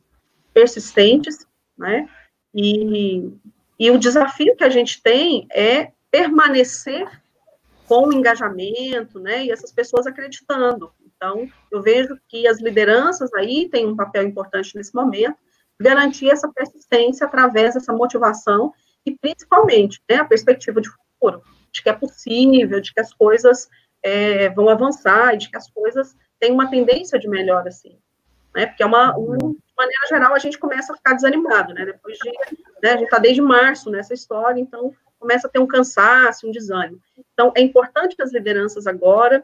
persistentes, né? E, e o desafio que a gente tem é permanecer com engajamento, né, e essas pessoas acreditando. Então, eu vejo que as lideranças aí têm um papel importante nesse momento, garantir essa persistência através dessa motivação e, principalmente, né, a perspectiva de futuro, de que é possível, de que as coisas é, vão avançar, de que as coisas têm uma tendência de melhora, assim, né, porque é uma, um, de maneira geral, a gente começa a ficar desanimado, né, depois de, né, a gente está desde março nessa história, então, começa a ter um cansaço, um desânimo. Então, é importante que as lideranças agora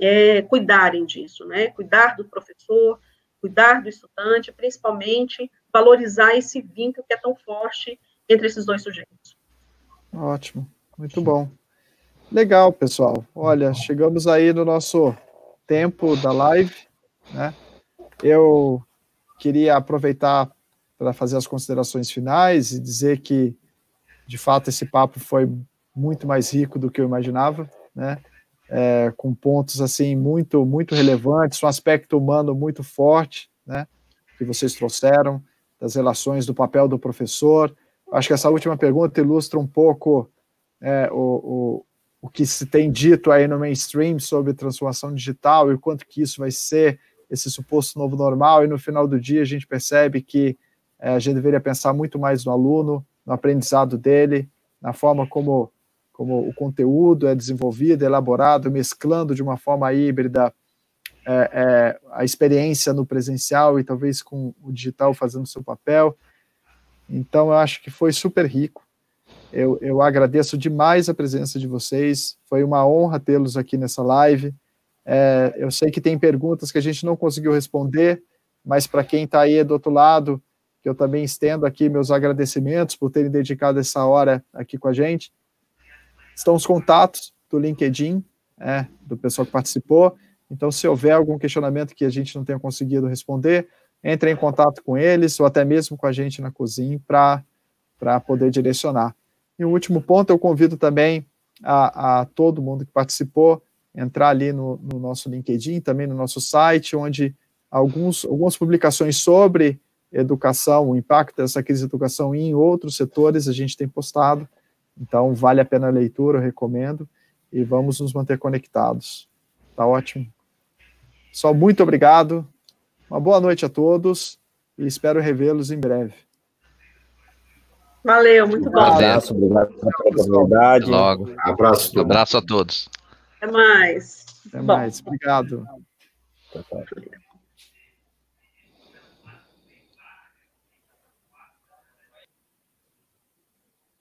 é, cuidarem disso, né? Cuidar do professor, cuidar do estudante, principalmente valorizar esse vínculo que é tão forte entre esses dois sujeitos. Ótimo, muito bom. Legal, pessoal. Olha, chegamos aí no nosso tempo da live, né? Eu queria aproveitar para fazer as considerações finais e dizer que, de fato, esse papo foi muito mais rico do que eu imaginava, né? é, com pontos assim muito muito relevantes, um aspecto humano muito forte, né, que vocês trouxeram das relações do papel do professor. Acho que essa última pergunta ilustra um pouco é, o, o, o que se tem dito aí no mainstream sobre transformação digital e o quanto que isso vai ser esse suposto novo normal. E no final do dia a gente percebe que é, a gente deveria pensar muito mais no aluno, no aprendizado dele, na forma como como o conteúdo é desenvolvido, elaborado, mesclando de uma forma híbrida é, é, a experiência no presencial e talvez com o digital fazendo seu papel. Então, eu acho que foi super rico. Eu, eu agradeço demais a presença de vocês. Foi uma honra tê-los aqui nessa live. É, eu sei que tem perguntas que a gente não conseguiu responder, mas para quem está aí do outro lado, que eu também estendo aqui meus agradecimentos por terem dedicado essa hora aqui com a gente estão os contatos do LinkedIn, é, do pessoal que participou. Então, se houver algum questionamento que a gente não tenha conseguido responder, entre em contato com eles ou até mesmo com a gente na cozinha para poder direcionar. E o último ponto, eu convido também a, a todo mundo que participou entrar ali no, no, nosso LinkedIn, também no nosso site, onde alguns, algumas publicações sobre educação, o impacto dessa crise de educação em outros setores a gente tem postado. Então, vale a pena a leitura, eu recomendo, e vamos nos manter conectados. Tá ótimo. Só muito obrigado, uma boa noite a todos, e espero revê-los em breve. Valeu, muito bom. Um abraço, obrigado pela oportunidade. Logo. Abraço. Um abraço a todos. Até mais. Até mais, obrigado. Tchau, tchau.